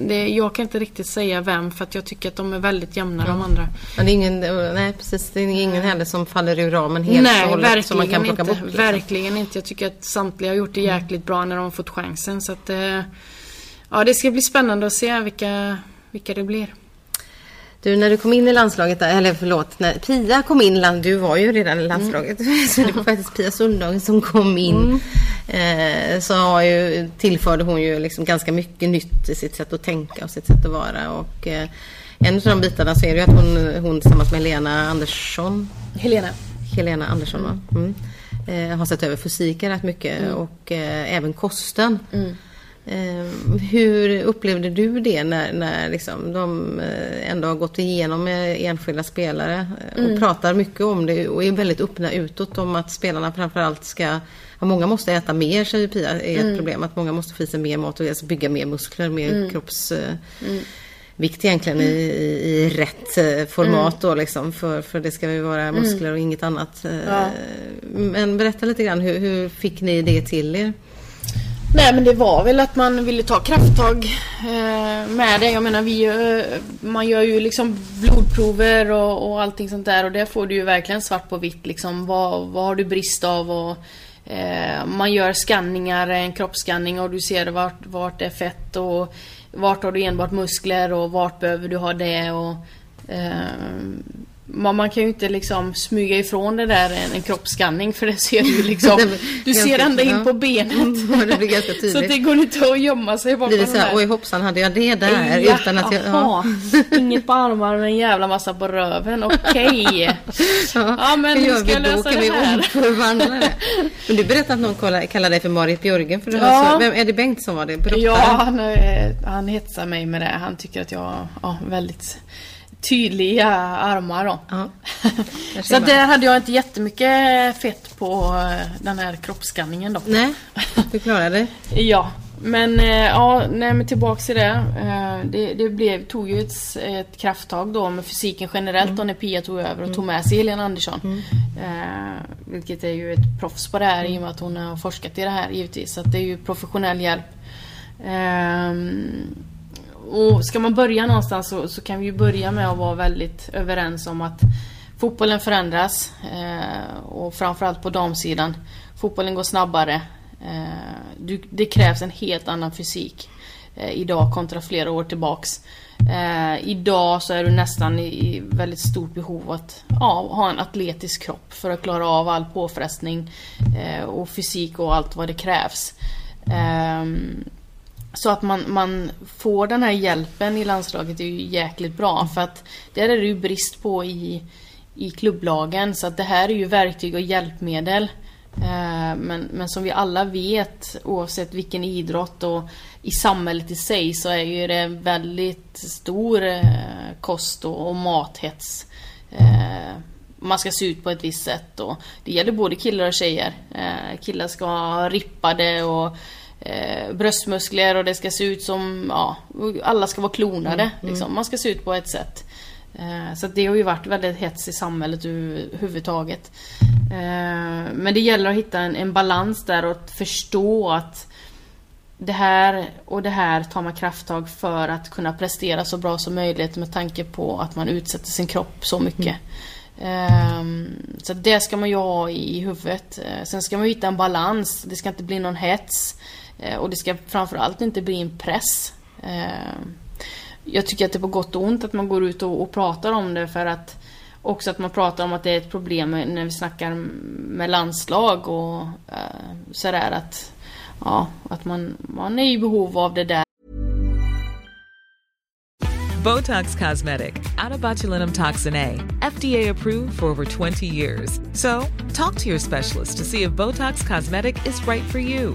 Det, jag kan inte riktigt säga vem för att jag tycker att de är väldigt jämna mm. de andra.
Men det är ingen, nej precis, det är ingen heller som faller ur ramen helt nej, och hållet som man kan plocka
inte,
bort. Liksom.
Verkligen inte. Jag tycker att samtliga har gjort det jäkligt bra när de har fått chansen. Så att, eh, ja, det ska bli spännande att se vilka, vilka det blir.
Du, när du kom in i landslaget, eller förlåt, när Pia kom in, du var ju redan i landslaget, mm. så det var faktiskt Pia Sundhage som kom in. Mm. Eh, så har ju, tillförde hon ju liksom ganska mycket nytt i sitt sätt att tänka och sitt sätt att vara. Och, eh, en av de bitarna så är det ju att hon, hon tillsammans med Helena Andersson.
Helena.
Helena Andersson, va? Mm. Eh, har sett över fysiken rätt mycket mm. och även kosten. Mm. Eh, hur upplevde du det när, när liksom de ändå har gått igenom med enskilda spelare och mm. pratar mycket om det och är väldigt öppna utåt om att spelarna framförallt ska ja, Många måste äta mer säger Pia är ett mm. problem. Att många måste få i sig mer mat och alltså bygga mer muskler, mer mm. kroppsvikt mm. egentligen i, i, i, rätt format då liksom. För, för det ska ju vara mm. muskler och inget annat. Ja. Men berätta lite grann, hur, hur fick ni det till er?
Nej men det var väl att man ville ta krafttag eh, med det. Jag menar vi man gör ju liksom blodprover och, och allting sånt där och där får du ju verkligen svart på vitt liksom. Vad, vad har du brist av och eh, man gör skanningar, en kroppsskanning och du ser vart, vart det är fett och vart har du enbart muskler och vart behöver du ha det och eh, man, man kan ju inte liksom smyga ifrån det där en, en kroppsskanning för det ser du liksom. Du ser ända in på benet.
det blir.
Så det går inte att gömma sig bakom
Blir det så här, oj hoppsan hade jag det där?
Ja,
utan att jag,
ja. Inget på armarna men en jävla massa på röven. Okej. Okay.
Ja,
ja, men
hur
ska
vi
jag
då?
lösa
Kan
det här?
det? Men du berättade att någon kallar, kallar dig för Marit Björgen för du har
Ja.
så, vem, är det Bengt som var det? Brottare?
Ja, han, han hetsar mig med det. Han tycker att jag ja, väldigt tydliga armar då.
Ja.
Så där hade jag inte jättemycket fett på eh, den här kroppsskanningen då.
Nej, du klarade det.
Ja, men eh, ja, nej men tillbaks till det. Eh, Det, det blev, tog ju ett, ett krafttag då med fysiken generellt då när Pia tog över och tog med sig Helena Andersson. Eh, vilket är ju ett proffs på det här i och med att hon har forskat i det här givetvis. Så det är ju professionell hjälp. Ehm, och ska man börja någonstans så, så kan vi ju börja med att vara väldigt överens om att fotbollen förändras. Eh, och framförallt på damsidan. Fotbollen går snabbare. Eh, du, det krävs en helt annan fysik eh, idag kontra flera år tillbaks. Eh, idag så är du nästan i, i väldigt stort behov av att ja, ha en atletisk kropp för att klara av all påfrestning eh, och fysik och allt vad det krävs. Ehm, så att man, man får den här hjälpen i landslaget är ju jäkligt bra för att där är det ju brist på i, i klubblagen så att det här är ju verktyg och hjälpmedel. Eh, men, men som vi alla vet oavsett vilken idrott och i samhället i sig så är ju det väldigt stor eh, kost och, och mathets. Eh, man ska se ut på ett visst sätt och det gäller både killar och tjejer. Killar ska ha rippade och eh, bröstmuskler och det ska se ut som, ja, alla ska vara klonade. Liksom. Man ska se ut på ett sätt. Eh, Så det har ju varit väldigt hets i samhället överhuvudtaget. Eh, Men det gäller att hitta en, en balans där och att förstå att det här och det här tar man krafttag för att kunna prestera så bra som möjligt med tanke på att man utsätter sin kropp så mycket. Ehm, Så det ska man ju ha i huvudet. Eh, Sen ska man hitta en balans. Det ska inte bli någon hets. Eh, och det ska framförallt inte bli en press. Eh, jag tycker att det är på gott och ont att man går ut och, och pratar om det för att också att man pratar om att det är ett problem när vi snackar med landslag och eh, sådär att Ja, att man, man är i behov av det där
Botox Cosmetic, Atobatulinum toxin A, FDA approved for over 20 years. So, talk to your specialist to see if Botox Cosmetic is right for you.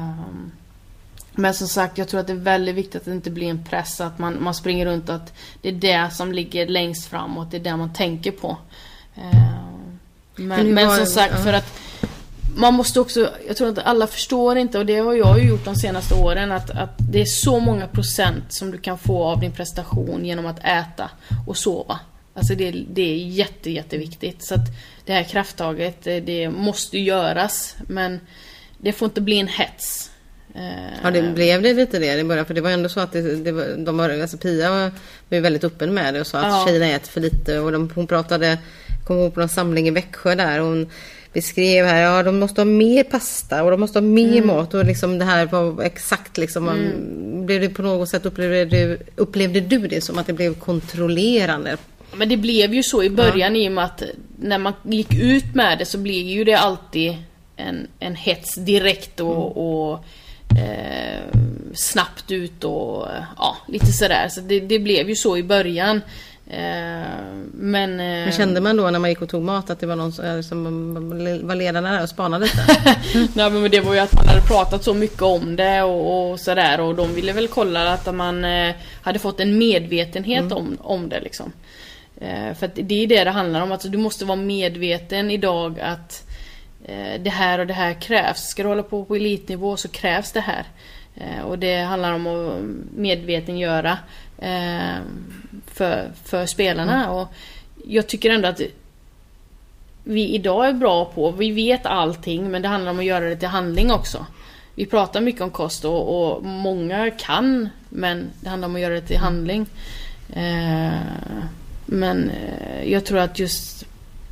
Men som sagt, jag tror att det är väldigt viktigt att det inte blir en press, att man, man springer runt och att det är det som ligger längst framåt, det är det man tänker på. Ehm,
Men
Men, som sagt, för att man måste också, jag tror att alla förstår inte och det har jag ju gjort de senaste åren att, att det är så många procent som du kan få av din prestation genom att äta och sova. Alltså det, det är jätte, jätteviktigt. Så att det här krafttaget, det måste göras men det får inte bli en hets. Eh,
Ja, det blev det lite det i början. För det var ändå så att det, det var, de var, alltså Pia var, ju väldigt öppen med det och sa att
Ja.
tjejerna äter för lite. Och de, hon pratade, kom ihåg på någon samling i Växjö där. Och hon beskrev här, ja de måste ha mer pasta och de måste ha mer
Mm.
mat. Och liksom det här var exakt liksom. man- Blev det på något sätt, upplevde du, upplevde du det som att det blev kontrollerande?
Men det blev ju så i början i och med att när man gick ut med det så blev ju det alltid en, en hets direkt och, och eh, snabbt ut och ja, lite sådär. Så det, det blev ju så i början. Eh, men... Eh,
Men kände man då när man gick och tog mat att det var någon som eh, var ledarna där och spanade lite?
Nej men det var ju att man hade pratat så mycket om det och, och sådär och de ville väl kolla att man hade fått en medvetenhet om, om det liksom. För att det är det det handlar om. Alltså, du måste vara medveten idag att det här och det här krävs. Ska du hålla på på elitnivå så krävs det här. Eh, och det handlar om att medvetengöra eh, för, för spelarna.
Mm.
Och jag tycker ändå att vi idag är bra på, vi vet allting men det handlar om att göra det till handling också. Vi pratar mycket om kost och, och många kan men det handlar om att göra det till handling. Eh, men eh, jag tror att just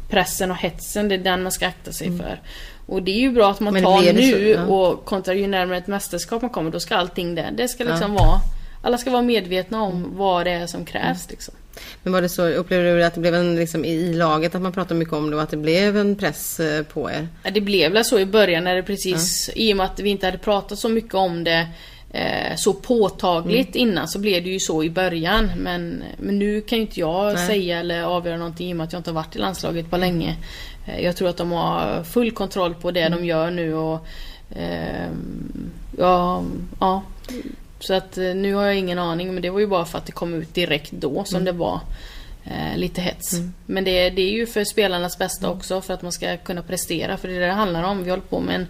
pressen och hetsen, det är den man ska akta sig för. Och det är ju bra att man
Mm.
Tar nu
så? Ja.
och kontra ju närmare ett mästerskap man kommer, då ska allting det. Det ska liksom vara... Alla ska vara medvetna om
Mm.
vad det är som krävs liksom.
Men var det så, upplevde du att det blev en, liksom, i laget att man pratade mycket om det och att det blev en press eh, på er?
Ja, Det blev väl så i början när det precis, i och med att vi inte hade pratat så mycket om det eh, så påtagligt
Mm.
innan så blev det ju så i början. Men, men nu kan ju inte jag säga eller avgöra någonting i och med att jag inte har varit i landslaget på länge. Eh, jag tror att de har full kontroll på det
Mm.
de gör nu och eh, ja, ja. Så att eh, nu har jag ingen aning men det var ju bara för att det kom ut direkt då som det var eh, lite hets. Men det, det är ju för spelarnas bästa också för att man ska kunna prestera för det är det det handlar om. Vi håller på med en,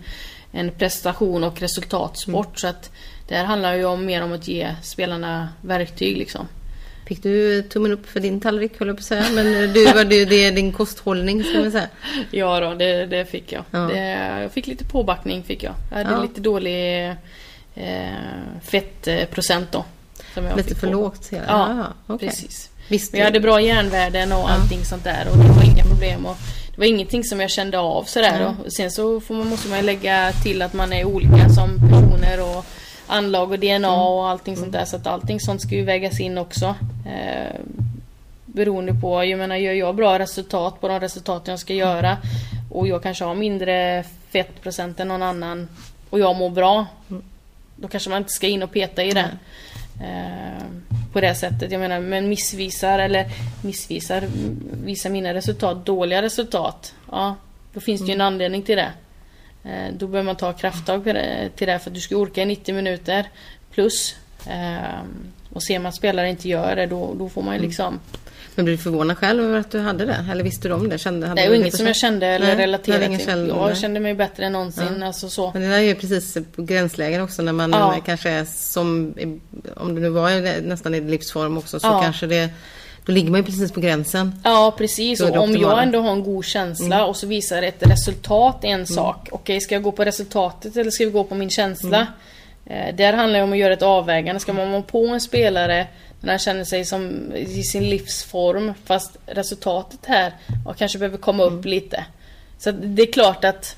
en prestation och resultatsport så att det här handlar ju om, mer om att ge spelarna verktyg liksom.
Fick du tummen upp för din tallrik höll jag på att säga. Men du, var du, det är din kosthållning ska man säga.
Ja då, det, det fick jag.
Ja.
Det, jag fick lite påbackning fick jag. Jag hade
Ja.
lite dålig eh, fettprocent då.
Lite för
på.
lågt.
Ja,
ja okej.
precis.
Visst,
Men jag hade bra järnvärden och allting sånt där och det var inga problem. Och det var ingenting som jag kände av sådär. Och sen så man, måste man lägga till att man är olika som personer och anlag och DNA och allting sånt där. Så att allting sånt ska ju vägas in också. Eh, beroende på, jag menar gör jag bra resultat på de resultat jag ska göra och jag kanske har mindre fettprocent än någon annan och jag mår bra. Då kanske man inte ska in och peta i det. Eh, på det sättet. Jag menar, men missvisar eller missvisar, mm, visar mina resultat dåliga resultat. Ja, då finns det ju en anledning till det. Eh, då behöver man ta krafttag till det för att du ska orka i 90 minuter plus. Eh, och ser man att spelare inte gör det då, då får man ju liksom
Men blev du förvånad själv över att du hade det? Eller visste du om det? Kände, hade
Det
du
är inget som jag kände eller
Nej,
relaterade
var
till.
känsla,
Jag kände mig bättre än någonsin. Alltså så.
Men det där är ju precis på gränslägen också när man
Ja.
kanske är som, om det nu var nästan i livsform också så
Ja.
kanske det, då ligger man ju precis på gränsen.
Ja precis, och om jag ändå har en god känsla och så visar ett resultat en sak. Okej, ska jag gå på resultatet eller ska vi gå på min känsla? Eh, där handlar det om att göra ett avvägande. Ska man vara på en spelare när han känner sig som i sin livsform fast resultatet här ja, kanske behöver komma upp lite. Så det är klart att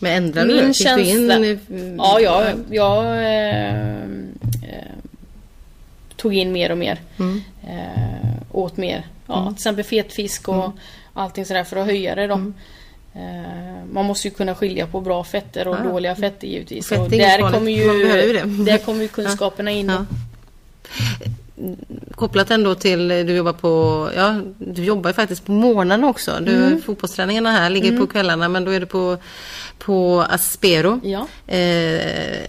Men ändrade du
min?
Fick du
känsla...
in,
Ja, jag, jag eh, eh, tog in mer och mer.
Mm.
Eh, åt mer. Ja, Till exempel fetfisk och
Mm.
allting sådär för att höja det då. Eh, man måste ju kunna skilja på bra fetter och
Ja.
dåliga fetter givetvis.
Fett
och där kommer
ju
ju,
det.
där kommer ju kunskaperna in.
Ja. Kopplat ändå till, du jobbar på, ja du jobbar ju faktiskt på morgnarna också. Du,
Mm.
Fotbollsträningarna här ligger på kvällarna men då är du på, på Aspero.
Ja.
Eh,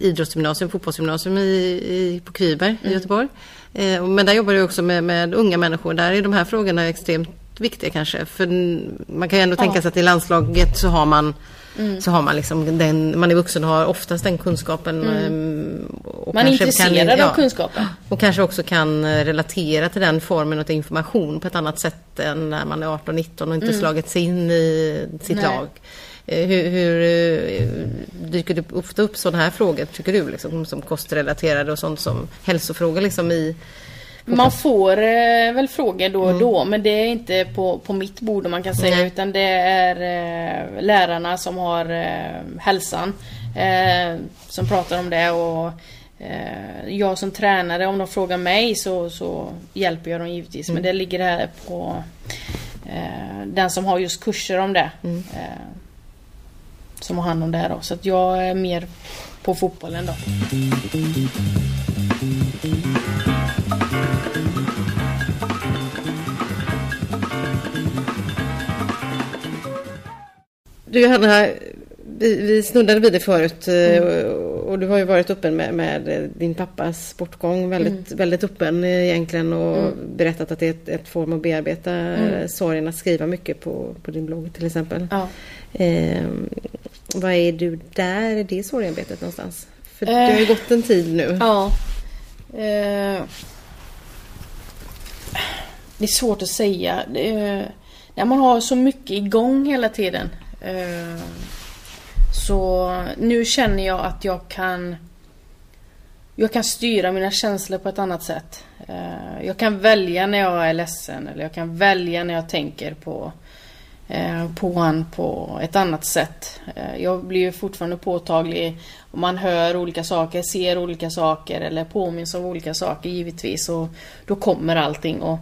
idrottsgymnasium, fotbollsgymnasium i, i, på Kviberg
Mm.
i Göteborg. Eh, men där jobbar du också med, med unga människor. Där är de här frågorna extremt viktiga kanske. För man kan ju ändå tänka sig att i landslaget så har man
Mm.
så har man liksom den, man är vuxen och har oftast den kunskapen. ehm, Och
Mm. Man är intresserad
kan,
av
ja,
kunskapen.
Och kanske också kan eh, relatera till den formen av information på ett annat sätt än när man är 18-19 och inte slagit sig in i sitt
Mm. Nej.
lag. Eh, Hur, hur eh, dyker det ofta upp sådana här frågor tycker du? Liksom, som kostrelaterade och sånt som hälsofrågor liksom i...
Man får eh, väl frågor då och då men det är inte på, på mitt bord om man kan säga
Nej.
utan det är eh, lärarna som har eh, hälsan eh, som pratar om det och jag som tränare om de frågar mig så, så hjälper jag dem givetvis men det ligger här på den som har just kurser om det. Som har hand om det här då så att jag är mer på fotbollen då.
Du Johanna, vi, vi snuddade vid det förut eh, och du har ju varit öppen med, med din pappas bortgång. Väldigt, väldigt öppen egentligen och berättat att det är ett, ett form att bearbeta mm. sorgen. Att skriva mycket på, på din blogg till exempel.
Ja.
Eh, vad är du där i det sorgearbetet någonstans? För det har ju gått en tid nu.
Ja. Eh, det är svårt att säga. Är, när man har så mycket igång hela tiden. Eh, så nu känner jag att jag kan jag kan styra mina känslor på ett annat sätt. Eh, jag kan välja när jag är ledsen eller jag kan välja när jag tänker på, eh, Eh, på honom på ett annat sätt. Eh, jag blir ju fortfarande påtaglig om man hör olika saker, ser olika saker eller påminns om olika saker givetvis. Och då kommer allting och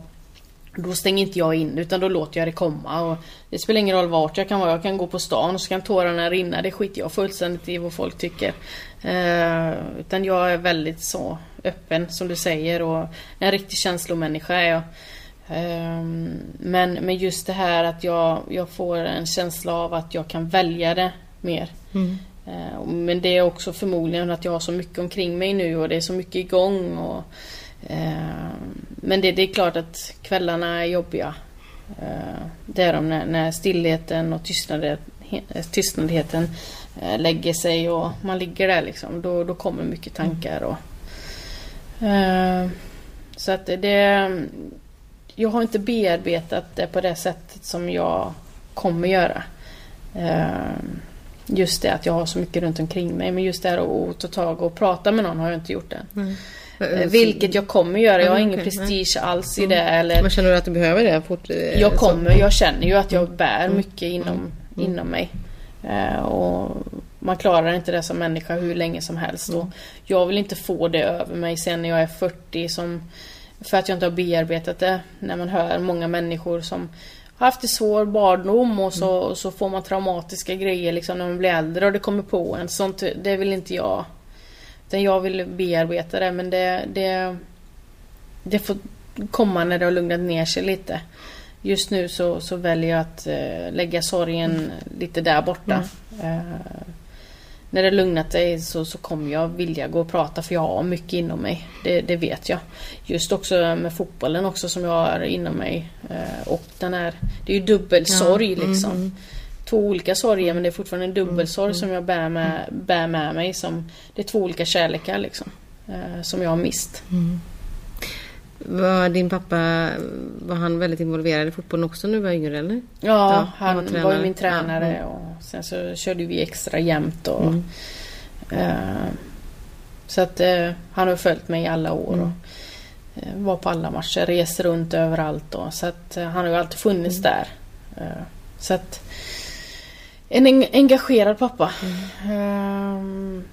då stänger inte jag in utan då låter jag det komma. Och det spelar ingen roll vart jag kan vara. Jag kan gå på stan och så kan tårarna rinna. Det skiter jag fullständigt i vad folk tycker. Eh, utan jag är väldigt så öppen som du säger och en riktig känslomänniska är jag. Eh, men, men just det här att jag, jag får en känsla av att jag kan välja det mer.
Mm.
Eh, men det är också förmodligen att jag har så mycket omkring mig nu och det är så mycket igång. Och, Eh, men det, det, är klart att kvällarna är jobbiga. Eh, det är de när, när stillheten och tystnaden, tystnadheten eh, lägger sig och man ligger där liksom. Då, då kommer mycket tankar. Och, så att det... Jag har inte bearbetat det på det sättet som jag kommer göra. Just det att jag har så mycket runt omkring mig. Men just det här att ta tag och prata med någon har jag inte gjort än. Mm. Vilket jag kommer göra. Jag har ingen prestige alls i det. Eller...
Men känner du att du behöver det? Fort,
eh, jag kommer. Jag känner ju att jag mm. bär mm. mycket inom, mm. inom mig. Och man klarar inte det som människa hur länge som helst. Och jag vill inte få det över mig sen när jag är 40 som för att jag inte har bearbetat det. När man hör många människor som har haft en svår barndom och så, och så får man traumatiska grejer liksom när man blir äldre och det kommer på en. Sånt, det vill inte jag utan jag vill bearbeta det men det, det, det får komma när det har lugnat ner sig lite. Just nu så, så väljer jag att uh, lägga sorgen mm. lite där borta. Mm. När det lugnat sig så, så kommer jag vilja gå och prata för jag har mycket inom mig. Det, det vet jag. Just också med fotbollen också som jag har inom mig. Uh, och den är, det är ju dubbelsorg ja. liksom. Mm två olika sorger men det är fortfarande en dubbelsorg mm. som jag bär med, bär med mig. Som, det är två olika kärlekar liksom. Eh, som jag har mist.
Mm. Var din pappa var han väldigt involverad i fotbollen också när du var yngre eller?
Ja, ja han var, var ju min tränare ja. och sen så körde vi extra jämt. Och, mm. eh, så att eh, han har följt mig i alla år. Mm. Och, eh, var på alla matcher, reser runt överallt. Då, så att eh, han har ju alltid funnits mm. där. Eh, så att en engagerad pappa. Mm. Um,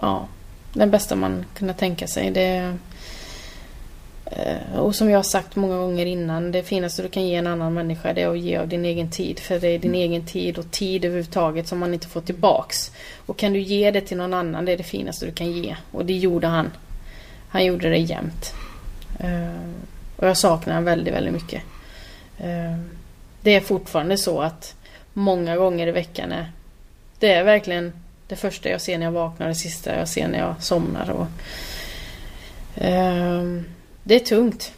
ja, den bästa man kunde tänka sig. Det, och som jag har sagt många gånger innan, det finaste du kan ge en annan människa det är att ge av din egen tid. För det är din mm. egen tid och tid överhuvudtaget som man inte får tillbaks. Och kan du ge det till någon annan, det är det finaste du kan ge. Och det gjorde han. Han gjorde det jämt. Uh, och jag saknar honom väldigt, väldigt mycket. Uh, det är fortfarande så att många gånger i veckan är det är verkligen det första jag ser när jag vaknar det sista jag ser när jag somnar. Och, eh, det är tungt.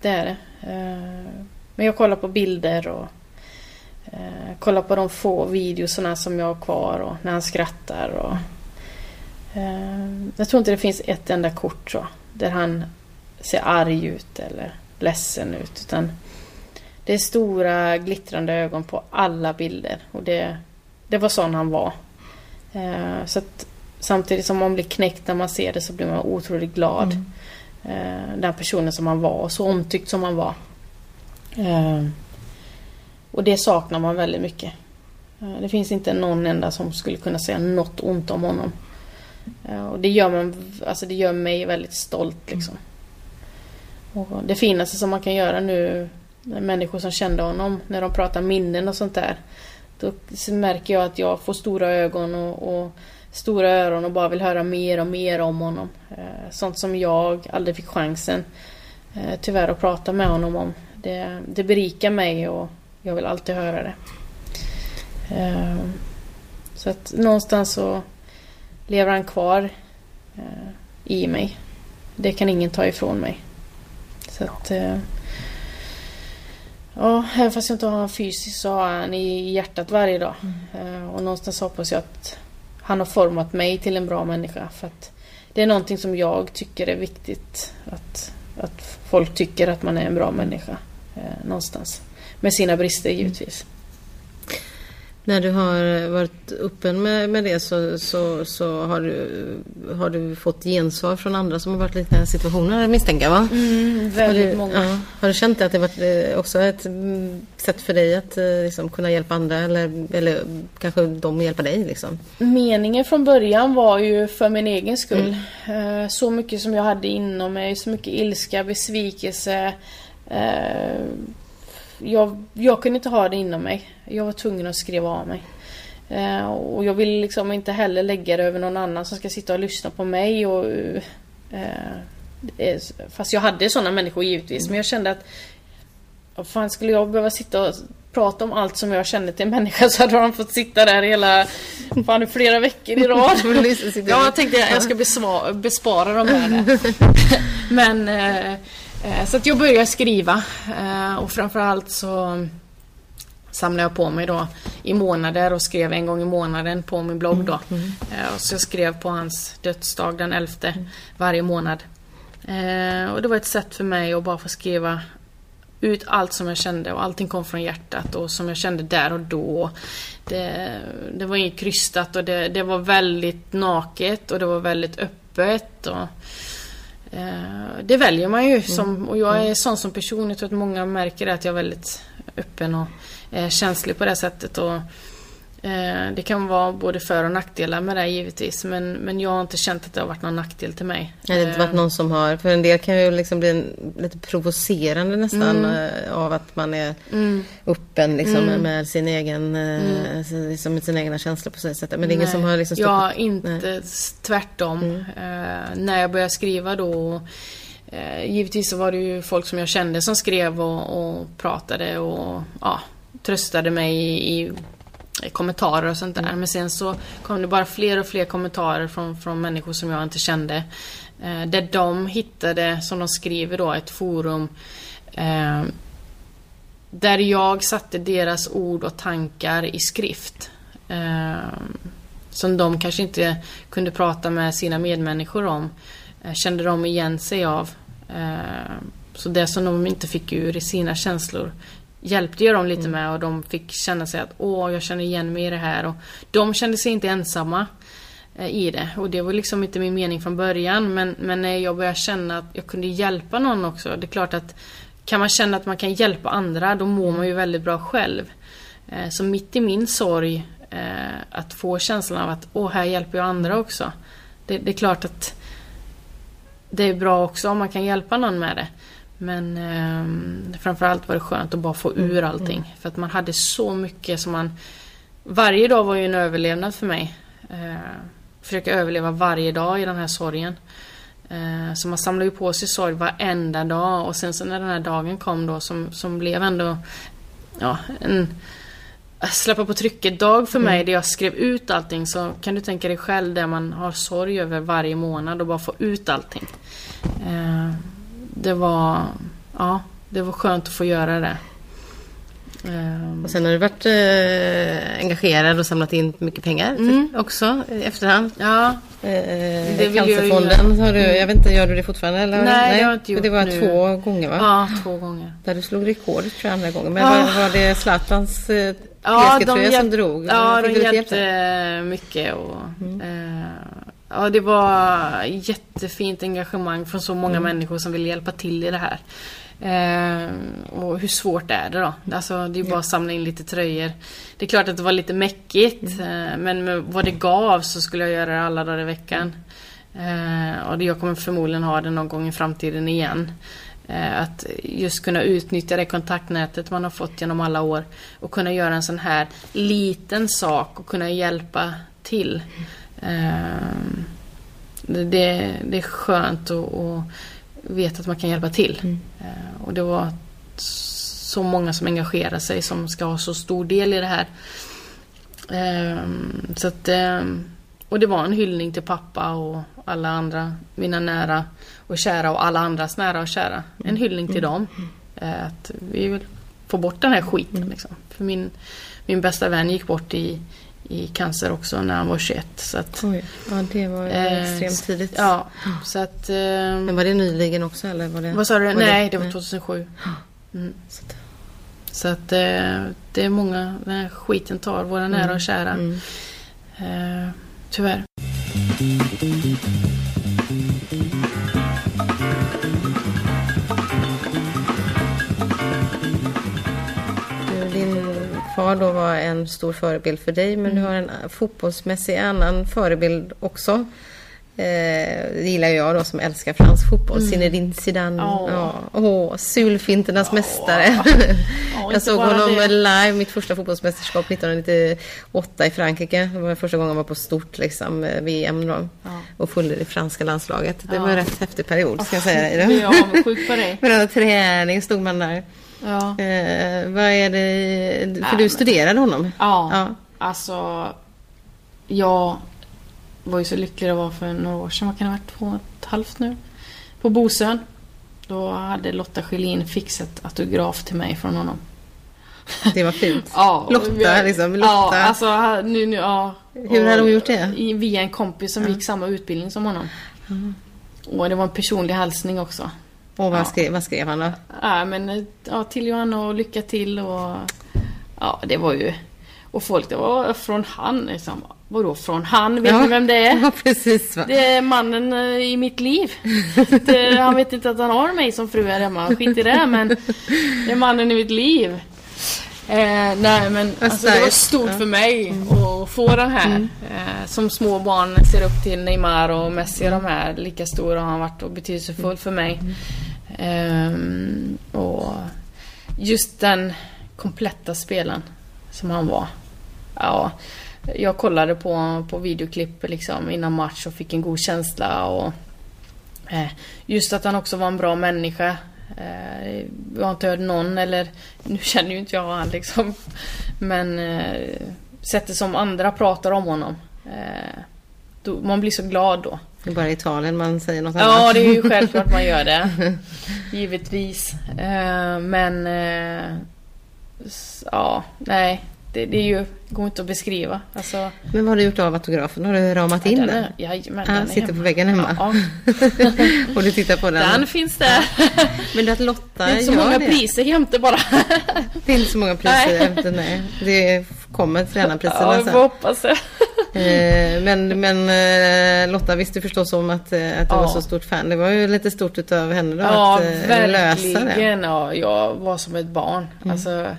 Det är det. Eh, men jag kollar på bilder och eh, kollar på de få videorna som jag har kvar och när han skrattar. Och, eh, jag tror inte det finns ett enda kort så, där han ser arg ut eller ledsen ut. Utan det är stora glittrande ögon på alla bilder. Och det, det var sån han var. Så att samtidigt som man blir knäckt när man ser det så blir man otroligt glad. Mm. Eh, den personen som han var och så omtyckt som han var. Eh, och det saknar man väldigt mycket. Eh, det finns inte någon enda som skulle kunna säga något ont om honom. Och det gör, man, alltså det gör mig väldigt stolt liksom. Och det finaste som man kan göra nu människor som kände honom, när de pratar minnen och sånt där. Då märker jag att jag får stora ögon och, och stora öron och bara vill höra mer och mer om honom. Eh, sånt som jag aldrig fick chansen eh, tyvärr att prata med honom om. Det, det berikar mig och jag vill alltid höra det. Eh, så att någonstans så lever han kvar i mig. Det kan ingen ta ifrån mig. Så att... Ja, även fast jag inte har honom fysiskt så har han i hjärtat varje dag. Eh, och någonstans hoppas jag att han har format mig till en bra människa. För att det är någonting som jag tycker är viktigt. Att, att folk tycker att man är en bra människa. Eh, någonstans. Med sina brister givetvis.
När du har varit öppen med, med det så, så, så har, du, har du fått gensvar från andra som har varit i liknande situationer misstänker jag va?
Mm, väldigt
har du,
många.
Ja, har du känt att det varit eh, också ett mm, sätt för dig att eh, liksom, kunna hjälpa andra eller, eller kanske de hjälpa dig liksom?
Meningen från början var ju för min egen skull. Eh, Så mycket som jag hade inom mig, så mycket ilska, besvikelse. Eh, Jag, jag kunde inte ha det inom mig. Jag var tvungen att skriva av mig. Eh, Och jag vill liksom inte heller lägga det över någon annan som ska sitta och lyssna på mig. Och, eh, är- fast jag hade sådana människor givetvis. Men jag kände att vad fan skulle jag behöva sitta och prata om allt som jag kände till en människa så hade de fått sitta där hela, fan flera veckor i rad. ja, jag tänkte jag ska besvara, bespara dem här. Men, eh, eh, så att jag började skriva eh, och framförallt så samlade jag på mig då i månader och skrev en gång i månaden på min blogg då. Eh, och så jag skrev på hans dödsdag den 11 varje månad. Eh, och det var ett sätt för mig att bara få skriva ut allt som jag kände och allting kom från hjärtat och som jag kände där och då. Det, det var inget krystat och det, det var väldigt naket och det var väldigt öppet. Och, eh, det väljer man ju som, och jag är sån som person. Jag tror att många märker att jag är väldigt öppen och eh, känslig på det sättet. Och, eh, det kan vara både för och nackdelar med det givetvis men, men jag har inte känt att det har varit någon nackdel till mig.
Har det inte varit
Eh,
någon som har, för en del kan ju liksom bli en, lite provocerande nästan eh, av att man är
mm.
öppen liksom med sin egen, eh, så- liksom med sina egna känslor på så sätt. Men det är ingen som har liksom
Ja,
stått-
inte s- tvärtom. Eh, när jag började skriva då eh, Givetvis så var det ju folk som jag kände som skrev och, och pratade och ja, tröstade mig i, i kommentarer och sånt där. Men sen så kom det bara fler och fler kommentarer från, från människor som jag inte kände. Eh, där de hittade, som de skriver då, ett forum eh, där jag satte deras ord och tankar i skrift. Eh, som de kanske inte kunde prata med sina medmänniskor om. Eh, kände de igen sig av. Eh, så det som de inte fick ur i sina känslor hjälpte jag dem lite med och de fick känna sig att åh, jag känner igen mig i det här. Och de kände sig inte ensamma eh, i det. Och det var liksom inte min mening från början. Men, men när jag började känna att jag kunde hjälpa någon också. Det är klart att kan man känna att man kan hjälpa andra, då mår man ju väldigt bra själv. Eh, Så mitt i min sorg, eh, att få känslan av att åh, här hjälper jag andra också. Det, det är klart att det är bra också om man kan hjälpa någon med det. Men eh, framförallt var det skönt att bara få ur allting. För att man hade så mycket som man... Varje dag var ju en överlevnad för mig. Eh, försöka överleva varje dag i den här sorgen. Eh, så man samlade ju på sig sorg varenda dag och sen så när den här dagen kom då som, som blev ändå ja, en släppa på trycket-dag för mig där jag skrev ut allting så kan du tänka dig själv där man har sorg över varje månad och bara få ut allting. Eh, det var, ja, det var skönt att få göra det. Eh,
Och sen har du varit eh, engagerad och samlat in mycket pengar för, också i efterhand.
ja,
Eh,
Det jag ju
Cancerfonden, har du, jag vet inte, gör du det fortfarande? Eller?
Nej, det har jag inte
för
gjort
Det var
nu.
två gånger va?
ja, två gånger.
Där du slog rekord tror jag andra gången. Men
Ja.
var, var det Zlatans eh,
Ja,
PSG-tröja som drog?
Ja,
Fick
de hjälpte mycket. Och, eh, ja, det var jättefint engagemang från så många människor som ville hjälpa till i det här. Eh, och hur svårt är det då? Alltså, det är bara att samla in lite tröjor. Det är klart att det var lite mäckigt, eh, men med vad det gav så skulle jag göra det alla dagar i veckan. Eh, och jag kommer förmodligen ha det någon gång i framtiden igen. Eh, Att just kunna utnyttja det kontaktnätet man har fått genom alla år och kunna göra en sån här liten sak och kunna hjälpa till. Eh, Det, det, är skönt att, att veta att man kan hjälpa till. Eh, Och det var så många som engagerar sig som ska ha så stor del i det här. Eh, Så att och det var en hyllning till pappa och alla andra, mina nära och kära och alla andras nära och kära. En hyllning till dem. Eh, att vi vill få bort den här skiten liksom. För min, min bästa vän gick bort i, i cancer också när han var 21. Så att,
Oj, ja det var
eh,
extremt tidigt.
Ja, så att... Eh,
Men var det nyligen också eller? Var det,
vad sa du?
var
Nej, det var
nej.
2007. Mm.
Så att-
Så att eh, det är många, den här skiten tar våra nära och kära.
Mm.
Eh, tyvärr.
Då var en stor förebild för dig men du
Mm.
har en fotbollsmässig annan förebild också. Eh, det gillar jag då som älskar fransk fotboll. Zinedine Zidane.
Mm. Ja.
Åh, sulfinternas mästare.
inte
jag såg honom
det.
live, mitt första fotbollsmästerskap 1998 i Frankrike. Det var första gången jag var på stort liksom, eh, VM då.
Ja.
Och följde det franska landslaget. Det var en rätt häftig period ska jag säga dig.
Jag avundsjuk på dig.
Varenda träning stod man där.
Ja.
Eh, vad är det, för
Nej,
du
men-
studerade honom?
Ja,
Ja.
alltså... Jag var ju så lycklig det var för några år sedan. Vad kan det ha varit? Två och ett halvt nu? På Bosön. Då hade Lotta Schelin fixat autograf till mig från honom.
Det var fint.
Ja,
Lotta, liksom, Lotta.
Ja, alltså nu, nu, ja.
Hur hade hon gjort det?
Via en kompis som gick samma utbildning som honom. Och det var en personlig hälsning också.
Och vad,
Ja.
skrev, vad skrev han då?
Ja, men eh, ja, till Johanna och lycka till och... Ja, det var ju... Och folk, det var från han liksom. Vadå från han? Vet
Ja.
ni vem det är?
Ja, precis. Va?
Det är mannen eh, i mitt liv. Det, han vet inte att han har mig som fru här hemma. Skit i det, men det är mannen i mitt liv. Eh, nej men alltså, det var stort.
Mm.
för mig att få den här. Eh, som små barn ser upp till Neymar och Messi och de här. Lika stor har han varit och betydelsefull för mig. Ehm, och just den kompletta spelen som han var. Ja, jag kollade på, på videoklipp liksom innan match och fick en god känsla. Och, eh, just att han också var en bra människa. Eh, jag har inte hört någon, eller nu känner ju inte jag han liksom. Men eh, sättet som andra pratar om honom. Eh, då, man blir så glad då.
Det är bara i Italien man säger något annat.
Ja, det är ju självklart man gör det. Givetvis. Men... Ja, nej. Det, det är ju... går inte att beskriva. Alltså,
Men vad har du gjort av autografen? Har du ramat in
den är, jajamän,
Ah,
den
sitter på
hemma.
väggen hemma.
Ja,
och du tittar på den?
den finns där.
Men att Lotta
Det är inte så många
det.
priser jämte bara.
Det är inte så många priser. Efter, nej. Det kommer tränarpriserna
Ja,
sen.
hoppas det.
Eh, Men, men eh, Lotta visste förstås om att, eh, att du
Ja.
var så stort fan. Det var ju lite stort utav henne då
Ja,
att eh, lösa det. Mm.
verkligen. Ja, jag var som ett barn. Alltså,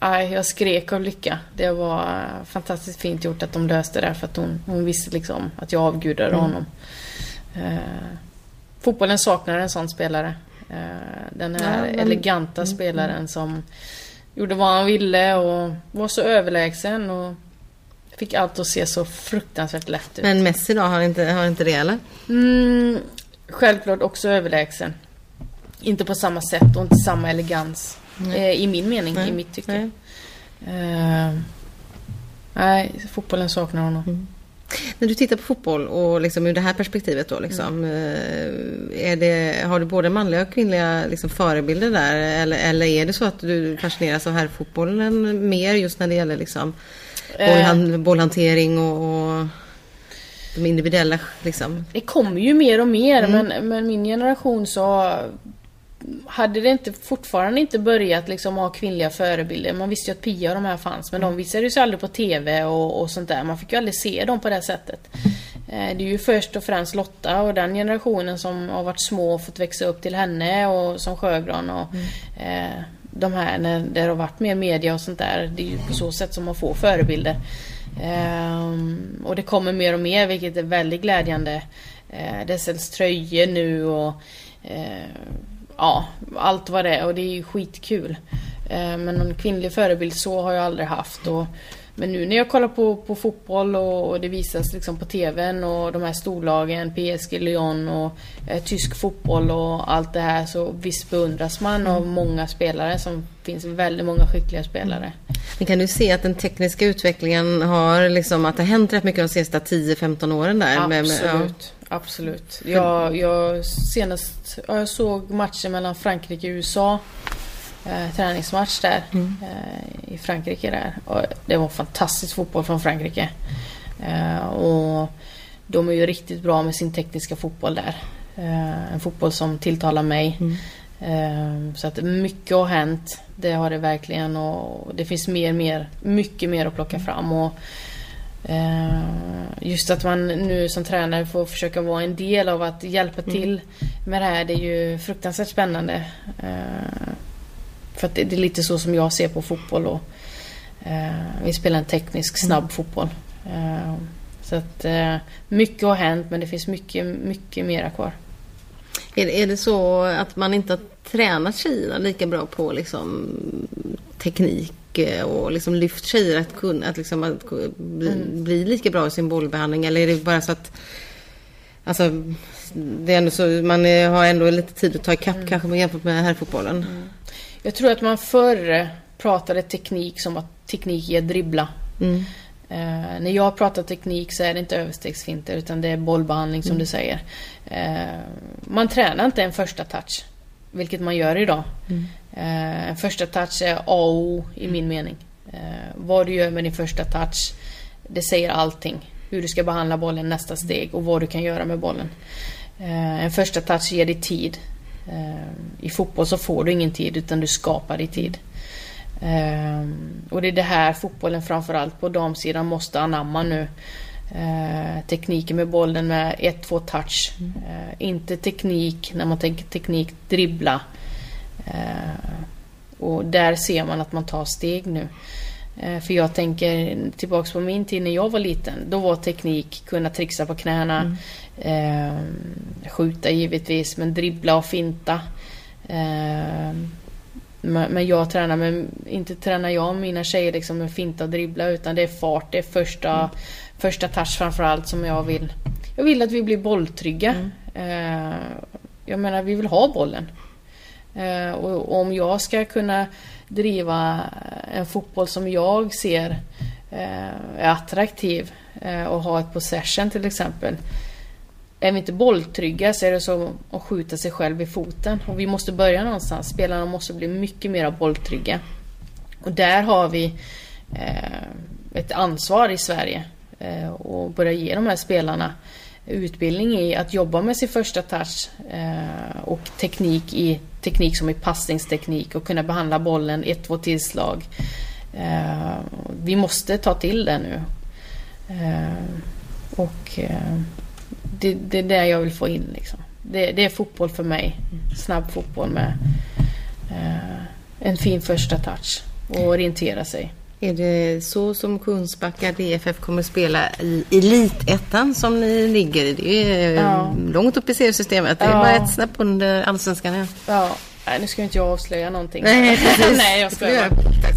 nej, jag skrek av lycka. Det var eh, fantastiskt fint gjort att de löste det för att hon, hon visste liksom att jag avgudade
Mm.
honom. Eh, fotbollen saknar en sån spelare. Eh, den här
Ja, men-
eleganta spelaren som gjorde vad han ville och var så överlägsen och fick allt att se så fruktansvärt lätt ut.
Men Messi då, har inte, har inte det eller?
Mm, självklart också överlägsen. Inte på samma sätt och inte samma elegans. Eh, I min mening,
Nej,
i mitt tycke.
nej.
Eh, nej, fotbollen saknar honom.
Mm. När du tittar på fotboll och liksom ur det här perspektivet då liksom,
Mm.
eh, är det, har du både manliga och kvinnliga liksom förebilder där eller, eller är det så att du fascineras av herrfotbollen mer just när det gäller liksom bollhan, bollhantering och, och de individuella liksom?
Det kommer ju mer och mer
Mm.
men, men min generation så hade det inte fortfarande inte börjat liksom ha kvinnliga förebilder. Man visste ju att Pia och de här fanns men de visades ju aldrig på TV och, och sånt där. Man fick ju aldrig se dem på det sättet. Eh, Det är ju först och främst Lotta och den generationen som har varit små och fått växa upp till henne och som Sjögran och eh, de här när det har varit mer media och sånt där. Det är ju på så sätt som man får förebilder. Ehm, och det kommer mer och mer vilket är väldigt glädjande. Eh, det säljs tröjor nu och eh, ja, allt vad det är och det är ju skitkul. Eh, men någon kvinnlig förebild så har jag aldrig haft. Och, men nu när jag kollar på, på fotboll och, och det visas liksom på TVn och de här storlagen, PSG, Lyon och eh, tysk fotboll och allt det här så visst beundras man av många spelare som finns väldigt många skickliga spelare.
Men kan du se att den tekniska utvecklingen har liksom, att det har hänt rätt mycket de senaste 10-15 åren där?
Absolut.
Med, med, ja.
Absolut. Jag, jag, senast, jag såg matchen mellan Frankrike och USA. Eh, träningsmatch där mm. eh, i Frankrike där. Och det var fantastisk fotboll från Frankrike. Eh, och de är ju riktigt bra med sin tekniska fotboll där. Eh, en fotboll som tilltalar mig. Mm. Eh, så att mycket har hänt. Det har det verkligen och det finns mer, mer, mycket mer att plocka fram. Och, just att man nu som tränare får försöka vara en del av att hjälpa mm. till med det här. Det är ju fruktansvärt spännande. För att det, är lite så som jag ser på fotboll. Och, vi spelar en teknisk snabb mm. fotboll. Så att mycket har hänt men det finns mycket, mycket mera kvar.
Är, det så att man inte har tränat tjejerna lika bra på liksom, teknik eh, och liksom lyft tjejer att kunna att liksom, att bli, mm. bli lika bra i sin bollbehandling? Eller är det bara så att Alltså, det är ändå så, man har ändå lite tid att ta ikapp mm. kanske jämfört med herrfotbollen. Mm.
Jag tror att man förr pratade teknik som att teknik är dribbla. Mm. Eh, när jag pratar teknik så är det inte överstegsfinter utan det är bollbehandling som mm. du säger. Eh, man tränar inte en första touch, vilket man gör idag. Mm. Eh, en första touch är A och O i min mm. mening. Eh, vad du gör med din första touch, det säger allting. Hur du ska behandla bollen nästa steg och vad du kan göra med bollen. Eh, en första touch ger dig tid. Eh, I fotboll så får du ingen tid utan du skapar dig tid. Um, och det är det här fotbollen framförallt på damsidan måste anamma nu. Uh, tekniken med bollen med 1-2 touch. Mm. Uh, inte teknik, när man tänker teknik, dribbla. Uh, och där ser man att man tar steg nu. För jag tänker tillbaks på min tid när jag var liten. Då var teknik kunna trixa på knäna. Mm. Skjuta givetvis, men dribbla och finta. Men jag tränar med, inte tränar jag mina tjejer liksom med finta och dribbla utan det är fart, det är första, mm. Första touch framförallt som jag vill. Jag vill att vi blir bolltrygga. Mm. Eh, jag menar vi vill ha bollen. Eh, och om jag ska kunna driva en fotboll som jag ser eh, är attraktiv och ha ett possession till exempel är vi inte bolltrygga så är det så att skjuta sig själv i foten. Och vi måste börja någonstans. Spelarna måste bli mycket mer bolltrygga. Och där har vi ett ansvar i Sverige. Eh, och börja ge de här spelarna utbildning i att jobba med sin första touch eh, och teknik i teknik som i passningsteknik och kunna behandla bollen ett, två tillslag. Eh, vi måste ta till det nu. Och det, det är det jag vill få in liksom. Det, det är fotboll för mig. Snabb fotboll med en fin första touch och orientera sig.
Är det så som Kungsbacka DFF kommer spela i Elitettan som ni ligger i? Det är ja. långt upp i seriesystemet. Det är ja. bara ett snäpp under Allsvenskan.
Ja. Nej, nu ska inte jag avslöja någonting. Nej, Nej jag skojar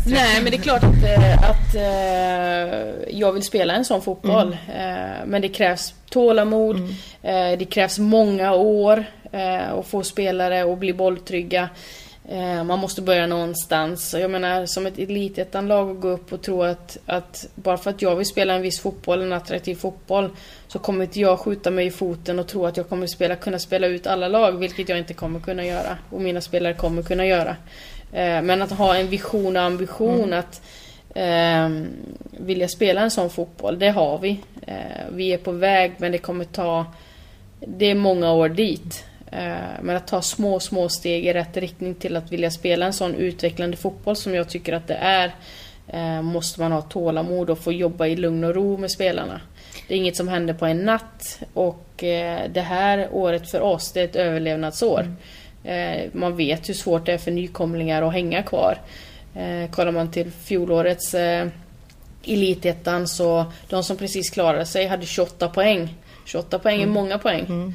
Nej, men det är klart att, eh, att uh, jag vill spela en sån fotboll. Mm. Uh, men det krävs tålamod. Mm. Uh, det krävs många år att få spelare att bli bolltrygga. Eh, man måste börja någonstans. Jag menar som ett elitettanlag att gå upp och tro att, att bara för att jag vill spela en viss fotboll, en attraktiv fotboll, så kommer inte jag skjuta mig i foten och tro att jag kommer spela, kunna spela ut alla lag, vilket jag inte kommer kunna göra. Och mina spelare kommer kunna göra. Eh, men att ha en vision och ambition mm. att eh, vilja spela en sån fotboll, det har vi. Eh, vi är på väg men det kommer ta... Det är många år dit. Eh, men att ta små, små steg i rätt riktning till att vilja spela en sån utvecklande fotboll som jag tycker att det är eh, måste man ha tålamod och få jobba i lugn och ro med spelarna. Det är inget som händer på en natt och eh, det här året för oss, det är ett överlevnadsår. Mm. Man vet hur svårt det är för nykomlingar att hänga kvar. Kollar man till fjolårets Elitettan så de som precis klarade sig hade 28 poäng. 28 poäng är mm. många poäng. Mm.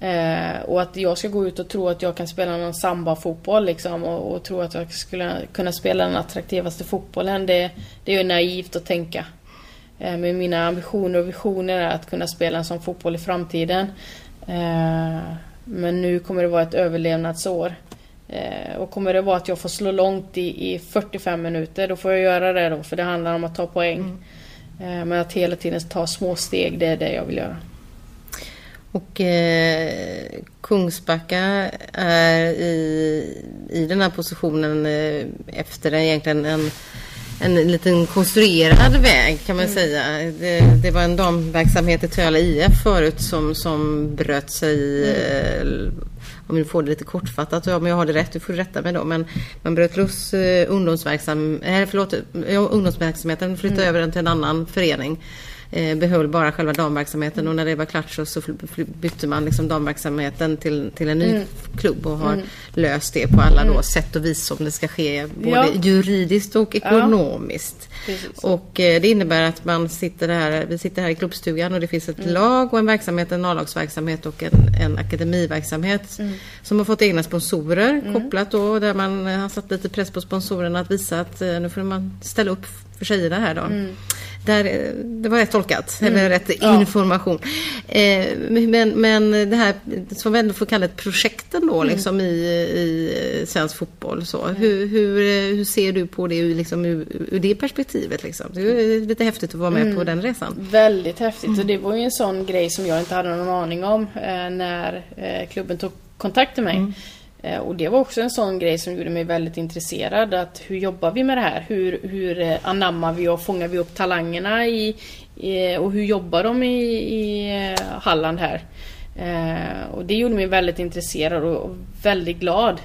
Eh, och att jag ska gå ut och tro att jag kan spela någon samba-fotboll liksom och, och tro att jag skulle kunna spela den attraktivaste fotbollen. Det, det är ju naivt att tänka. Eh, men mina ambitioner och visioner är att kunna spela en sån fotboll i framtiden. Eh, men nu kommer det vara ett överlevnadsår. Eh, och kommer det vara att jag får slå långt i, i 45 minuter, då får jag göra det då, för det handlar om att ta poäng. Mm. Eh, men att hela tiden ta små steg, det är det jag vill göra.
Och eh, Kungsbacka är i, i den här positionen eh, efter egentligen en, en liten konstruerad väg kan man mm. säga. Det, det, var en damverksamhet i Töle IF förut som, som bröt sig mm. eh, om du får det lite kortfattat, om jag har det rätt, du får rätta mig då. Men man bröt loss eh, ungdomsverksam, eh, förlåt, ungdomsverksamheten, flyttade mm. över den till en annan förening eh, behöll bara själva damverksamheten och när det var klart så, så bytte man liksom damverksamheten till, till en ny mm. klubb och har mm. löst det på alla mm. sätt och vis som det ska ske både ja. juridiskt och ekonomiskt. Ja. Och eh, det innebär att man sitter här, vi sitter här i klubbstugan och det finns ett mm. lag och en verksamhet, en A-lagsverksamhet och en, en akademiverksamhet mm. som har fått egna sponsorer mm. kopplat då där man har satt lite press på sponsorerna att visa att eh, nu får man ställa upp för tjejerna här då. Där, det var rätt tolkat, mm. eller rätt ja. information. Eh, men, men det här som vi ändå får kalla ett projekten då mm. liksom i, i svensk fotboll. Så. Mm. Hur, hur, hur ser du på det liksom, ur, ur det perspektivet? Liksom? Det är lite häftigt att vara med på mm. den resan.
Väldigt häftigt och det var ju en sån grej som jag inte hade någon aning om eh, när eh, klubben tog kontakt med mig. Eh, och det var också en sån grej som gjorde mig väldigt intresserad. Att hur jobbar vi med det här? Hur, hur eh, anammar vi och fångar vi upp talangerna i, i och hur jobbar de i, i eh, Halland här? Eh, och det gjorde mig väldigt intresserad och, och väldigt glad.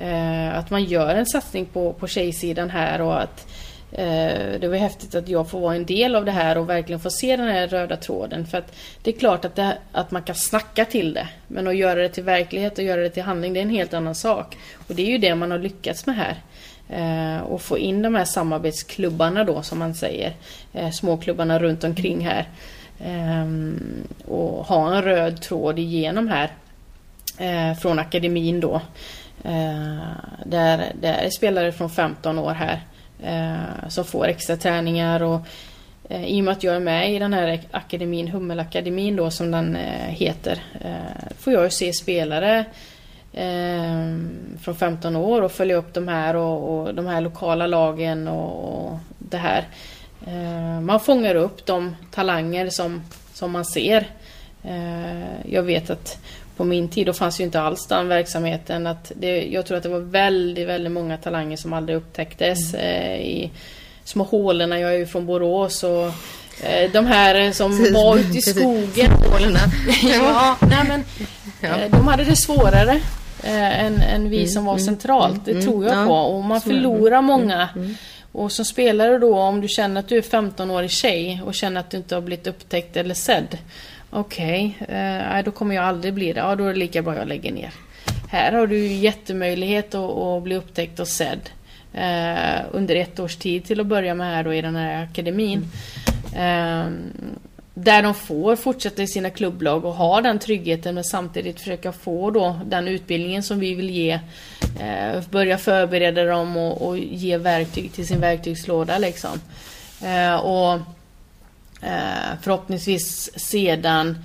Eh, att man gör en satsning på, på tjejsidan här och att Eh, Eh, det var häftigt att jag får vara en del av det här och verkligen få se den här röda tråden. För att det är klart att, det, att man kan snacka till det. Men att göra det till verklighet och göra det till handling, det är en helt annan sak. Och det är ju det man har lyckats med här. Eh, och få in de här samarbetsklubbarna då, som man säger. Eh, småklubbarna runt omkring här. Och ha en röd tråd igenom här. från akademin då. där, där är spelare från 15 år här eh, som får extra träningar och eh, i och med att jag är med i den här akademin, Hummelakademin då som den eh, heter, eh, får jag ju se spelare eh, från 15 år och följa upp de här och, och de här lokala lagen och, och det här. Eh, man fångar upp de talanger som, som man ser. Eh, jag vet att på min tid, då fanns ju inte alls den verksamheten. Att det, jag tror att det var väldigt, väldigt många talanger som aldrig upptäcktes mm. eh, i små hålorna. Jag är ju från Borås och eh, de här som var ute i skogen. ja, nej men, eh, de hade det svårare eh, än, än vi mm, som var mm, centralt. Det mm, tror jag på. Och man förlorar många. Och som spelare då, om du känner att du är 15-årig tjej och känner att du inte har blivit upptäckt eller sedd. Okej, okay, eh, då kommer jag aldrig bli det. Ja, då är det lika bra jag lägger ner. Här har du jättemöjlighet att, att bli upptäckt och sedd. Eh, under ett års tid till att börja med här då i den här akademin. Eh, där de får fortsätta i sina klubblag och ha den tryggheten men samtidigt försöka få då den utbildningen som vi vill ge. Eh, börja förbereda dem och, och, ge verktyg till sin verktygslåda liksom. Eh, och Eh, förhoppningsvis sedan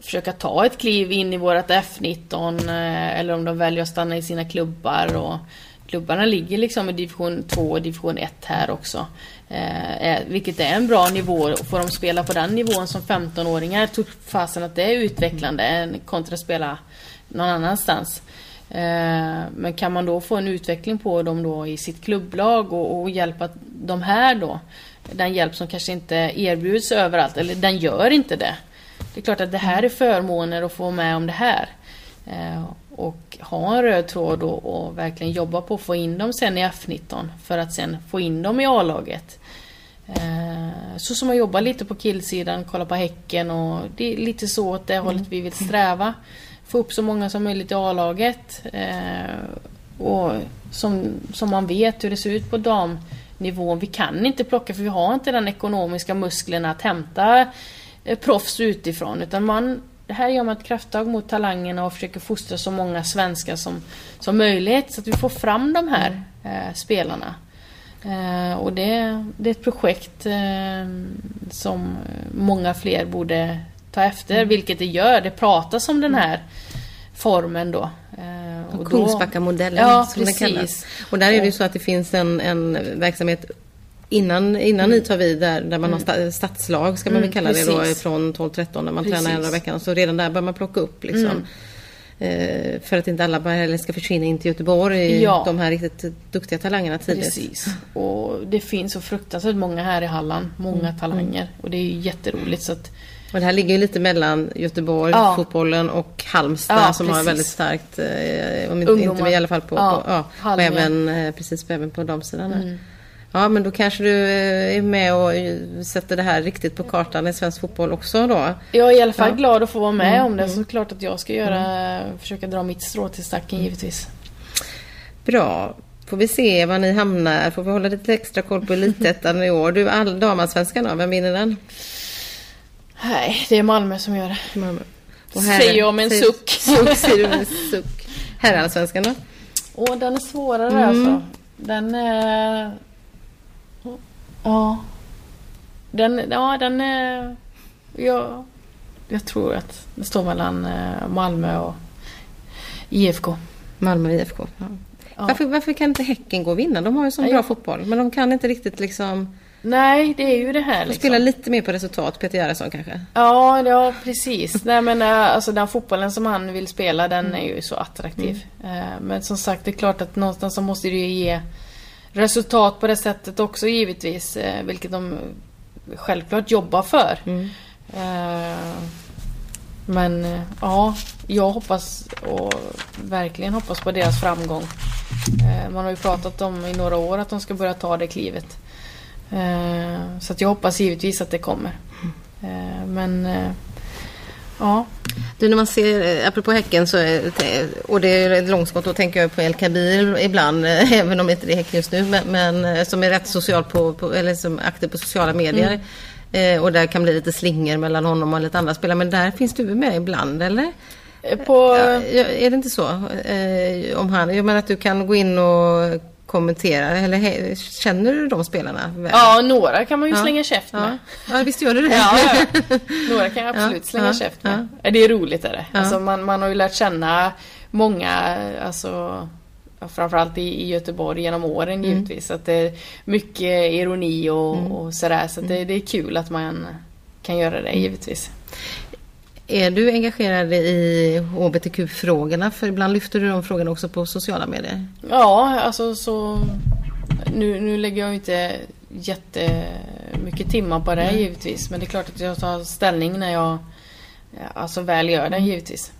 försöka ta ett kliv in i vårat F19 eh, eller om de väljer att stanna i sina klubbar. Och klubbarna ligger liksom i division 2 och division 1 här också. Eh, eh, vilket är en bra nivå. Får de spela på den nivån som 15-åringar tror fasen att det är utvecklande kontra att spela någon annanstans. Eh, men kan man då få en utveckling på dem då i sitt klubblag och, och hjälpa de här då den hjälp som kanske inte erbjuds överallt, eller den gör inte det. Det är klart att det här är förmåner att få med om det här. Eh, och ha en röd tråd och, och, verkligen jobba på att få in dem sen i F19 för att sen få in dem i A-laget. Eh, så som att jobba lite på killsidan, kolla på Häcken och det är lite så åt det hållet vi vill sträva. Få upp så många som möjligt i A-laget. Eh, och som, som man vet hur det ser ut på dam nivån. Vi kan inte plocka för vi har inte den ekonomiska musklerna att hämta eh, proffs utifrån. Utan man, här gör man ett krafttag mot talangerna och försöker fostra så många svenskar som, som möjligt så att vi får fram de här eh, spelarna. Eh, och det, det, är ett projekt eh, som många fler borde ta efter, mm. vilket det gör. Det pratas om den här formen då. Eh, och
Kungsbackamodellen
Ja,
som den kallas.
precis.
Och där är det ju så att det finns en, en verksamhet innan, innan ni tar vid där, där man har sta- stadslag ska man väl
Mm,
kalla det då
precis.
från 12-13 när man
Precis.
tränar en dag i veckan. Så redan där bör man plocka upp liksom.
Mm.
Eh, för att inte alla heller ska försvinna in till Göteborg,
Ja.
de här riktigt duktiga talangerna tidigt.
Precis. Och det finns så fruktansvärt många här i Halland. Många
Mm.
talanger. Och det är jätteroligt. Så att,
Och det här ligger ju lite mellan Göteborg,
Ja.
fotbollen och Halmstad
Ja,
som har
precis.
väldigt starkt, eh, om inte, inte i alla fall på,
Ja,
på, ja, och även, eh, precis, även på damsidan.
Mm.
Ja men då kanske du eh, är med och eh, sätter det här riktigt på kartan i svensk fotboll också då.
jag är i alla fall glad att få vara med
Mm,
om det. Så klart att jag ska göra, försöka dra mitt strå till stacken
Mm.
givetvis.
Bra. Får vi se var ni hamnar. Får vi hålla lite extra koll på elitettan i år. Du, all damallsvenskan då, vem vinner den?
Nej, det är Malmö som gör det.
Malmö.
Säger jag med en
säger-
suck.
suck säger du med en suck. Herrallsvenskan då?
Åh, den är svårare
Mm.
alltså. Den är... Ja. Den, ja, den är... Ja, jag tror att det står mellan eh, Malmö och IFK.
Malmö IFK. Ja.
Ja.
Varför, varför kan inte Häcken gå och vinna? De har ju sån
Nej,
bra fotboll. Men de kan inte riktigt liksom...
Nej, det är ju det här liksom.
spelar lite mer på resultat, Peter Gerhardsson kanske.
Ja, ja precis. Nej men eh, alltså den fotbollen som han vill spela den är ju så attraktiv. Eh, Men som sagt det är klart att någonstans så måste det ju ge resultat på det sättet också givetvis. eh, Vilket de självklart jobbar för. Eh, Men ja, jag hoppas och verkligen hoppas på deras framgång. Man har ju pratat om i några år att de ska börja ta det klivet. Eh, Så att jag hoppas givetvis att det kommer. Eh, Men eh, ja,
Du, när man ser, apropå Häcken, så och det är ett långskott, då tänker jag på El Kabir ibland, även om inte det är Häcken just nu, men, men som är rätt social på, på eller som aktiv på sociala medier. Eh, och där kan bli lite slinger mellan honom och lite andra spelare, men där finns du med ibland, eller?
På...
Ja, är det inte så? Eh, om han, jag menar att du kan gå in och kommentera, eller känner du de spelarna väl?
Ja, några kan man ju
Ja.
slänga käft med.
Ja. ja, visst gör du det?
Ja, ja. Några kan jag absolut slänga
ja,
käft med. Det är roligt är det. Alltså man, man har ju lärt känna många, alltså framförallt i, i Göteborg genom åren
Mm.
givetvis. Att det är mycket ironi och, och sådär. Så det, det är kul att man kan göra det givetvis.
Är du engagerad i HBTQ-frågorna? För ibland lyfter du de frågorna också på sociala medier.
Ja, alltså så... Nu, nu lägger jag inte jättemycket timmar på det givetvis. Men det är klart att jag tar ställning när jag alltså väl gör det givetvis.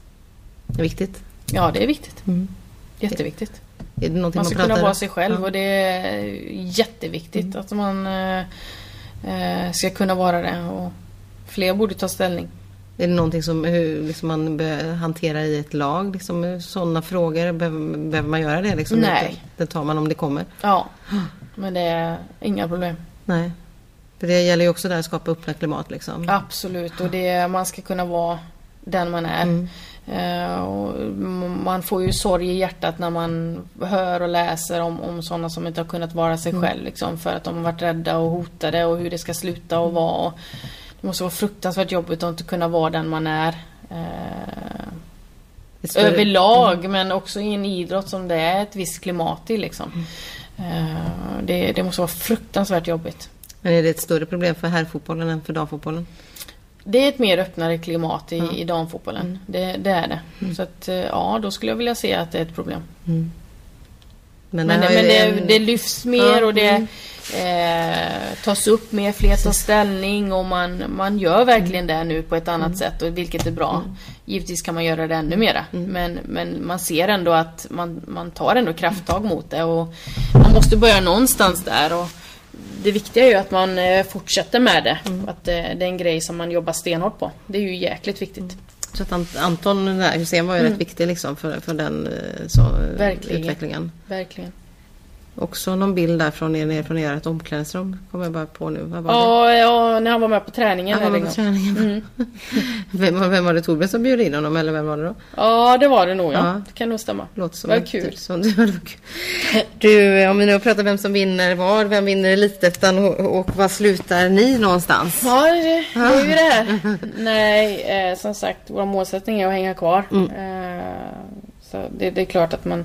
Det är viktigt.
Ja, det är viktigt.
Mm.
Jätteviktigt.
Är det
Man
man,
ska
pratar
kunna vara sig själv
Ja. Mm.
och det är jätteviktigt att man eh, eh, ska kunna vara det. Och fler borde ta ställning.
Är det någonting som hur, liksom man bör hantera i ett lag? Liksom, sådana frågor, behöver, behöver man göra det? Liksom,
Nej.
Det, det tar man om det kommer.
Ja, men det är inga problem.
Nej. För det gäller ju också där att skapa öppna klimat liksom.
Absolut, och det, man ska kunna vara den man är.
Mm.
M- man får ju sorg i hjärtat när man hör och läser om, om sådana som inte har kunnat vara sig
Mm.
själv. Liksom, för att de har varit rädda och hotade och hur det ska sluta och vara. Och det måste vara fruktansvärt jobbigt att inte kunna vara den man är. Eh, överlag, men också i en idrott som det är ett visst klimat i. Liksom. Eh, det, det måste vara fruktansvärt jobbigt.
Men är det ett större problem för herrfotbollen än för damfotbollen?
Det är ett mer öppnare klimat i,
Ja.
i damfotbollen. Det, det är det. Så att eh, ja, då skulle jag vilja se att det är ett problem. Men, det,
har ju
men det,
en-
det lyfts mer
Ja,
och det
mm.
Eh, tas upp mer, fler tar ställning och man, man gör verkligen det nu på ett annat
Mm.
sätt och vilket är bra. Givetvis kan man göra det ännu mera.
Mm.
Men, men man ser ändå att man, man tar ändå krafttag mot det och man måste börja någonstans där. Och det viktiga är ju att man eh, fortsätter med det.
Mm.
Att det, det är en grej som man jobbar stenhårt på. Det är ju jäkligt viktigt.
Så att Ant- Anton Hussein var ju rätt viktig liksom för, för den eh, så, eh,
Verkligen.
utvecklingen.
Verkligen.
Också någon bild där från er nere från ert omklädningsrum. Kommer jag bara på nu. Vad var det?
Ja, ja, när han var med på träningen.
Han var på
gång.
träningen. vem, vem var det Torbjörn som bjöd in honom eller vem var det då?
Ja, det var det nog ja.
Ja.
Det kan nog stämma.
Låter som
Vad kul.
typ Som, det var kul. Du, om vi nu pratar vem som vinner var, vem vinner Elitettan och, och var slutar ni någonstans?
Ja, det, det är ju det här. Nej, eh, som sagt, vår målsättning är att hänga kvar. Eh, så det, det är klart att man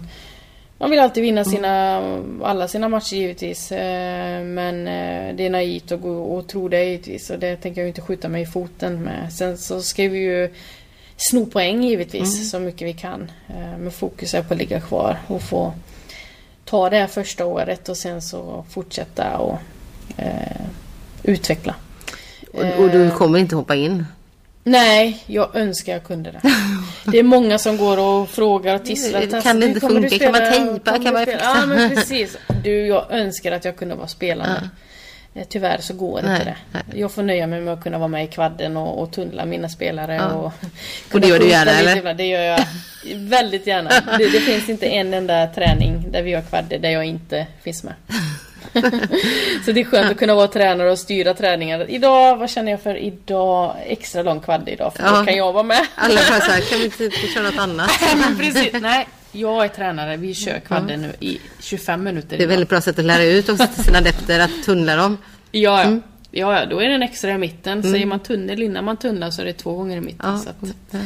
man vill alltid vinna sina, alla sina matcher givetvis. Eh, men eh, det är naivt att gå och tro det givetvis. Och det tänker jag inte skjuta mig i foten med. Sen så ska vi ju sno poäng givetvis så mycket vi kan. Eh, men fokus är på att ligga kvar och få ta det här första året och sen så fortsätta och eh, utveckla.
Och, och du kommer inte hoppa in?
Nej, jag önskar jag kunde det. Det är många som går och frågar och tisslar.
Kan
Tassar,
det inte funka? Kan man tejpa? Kan man fixa?
Ja, men precis. Du, jag önskar att jag kunde vara spelande. Eh, Tyvärr så går
Nej,
inte det. Jag får nöja mig med att kunna vara med i kvadden och, och tunnla mina spelare.
Ja.
Och,
Och det gör du gärna, eller?
ibland. Det gör jag väldigt gärna. Det, det finns inte en enda träning där vi har kvadder där jag inte finns med. så det är skönt att kunna vara tränare och styra träningar. Idag, vad känner jag för idag? Extra lång kvadd idag för
Ja.
då kan jag vara med.
Alla bara så här, kan vi inte köra något annat?
Precis. Nej, jag är tränare. Vi kör kvadden nu i 25 minuter.
Det är väldigt bra sätt att lära ut också till sina adepter att tunnla dem.
Ja,
Mm.
ja. ja, ja, då är det en extra i mitten. Säger man tunnel innan man tunnlar så är det två gånger i mitten.
Ja.
Så att,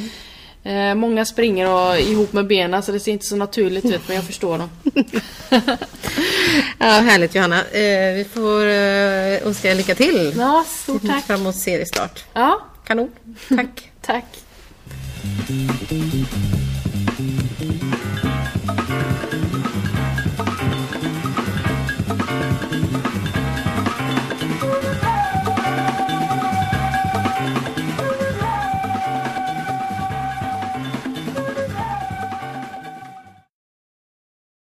eh, många springer och, ihop med benen så det ser inte så naturligt ut men jag förstår dem.
Ja, härligt Johanna. Eh, vi får eh, önska er lycka till.
Ja, stort tack.
Fram emot seriestart.
Ja,
Kanon. Tack.
tack.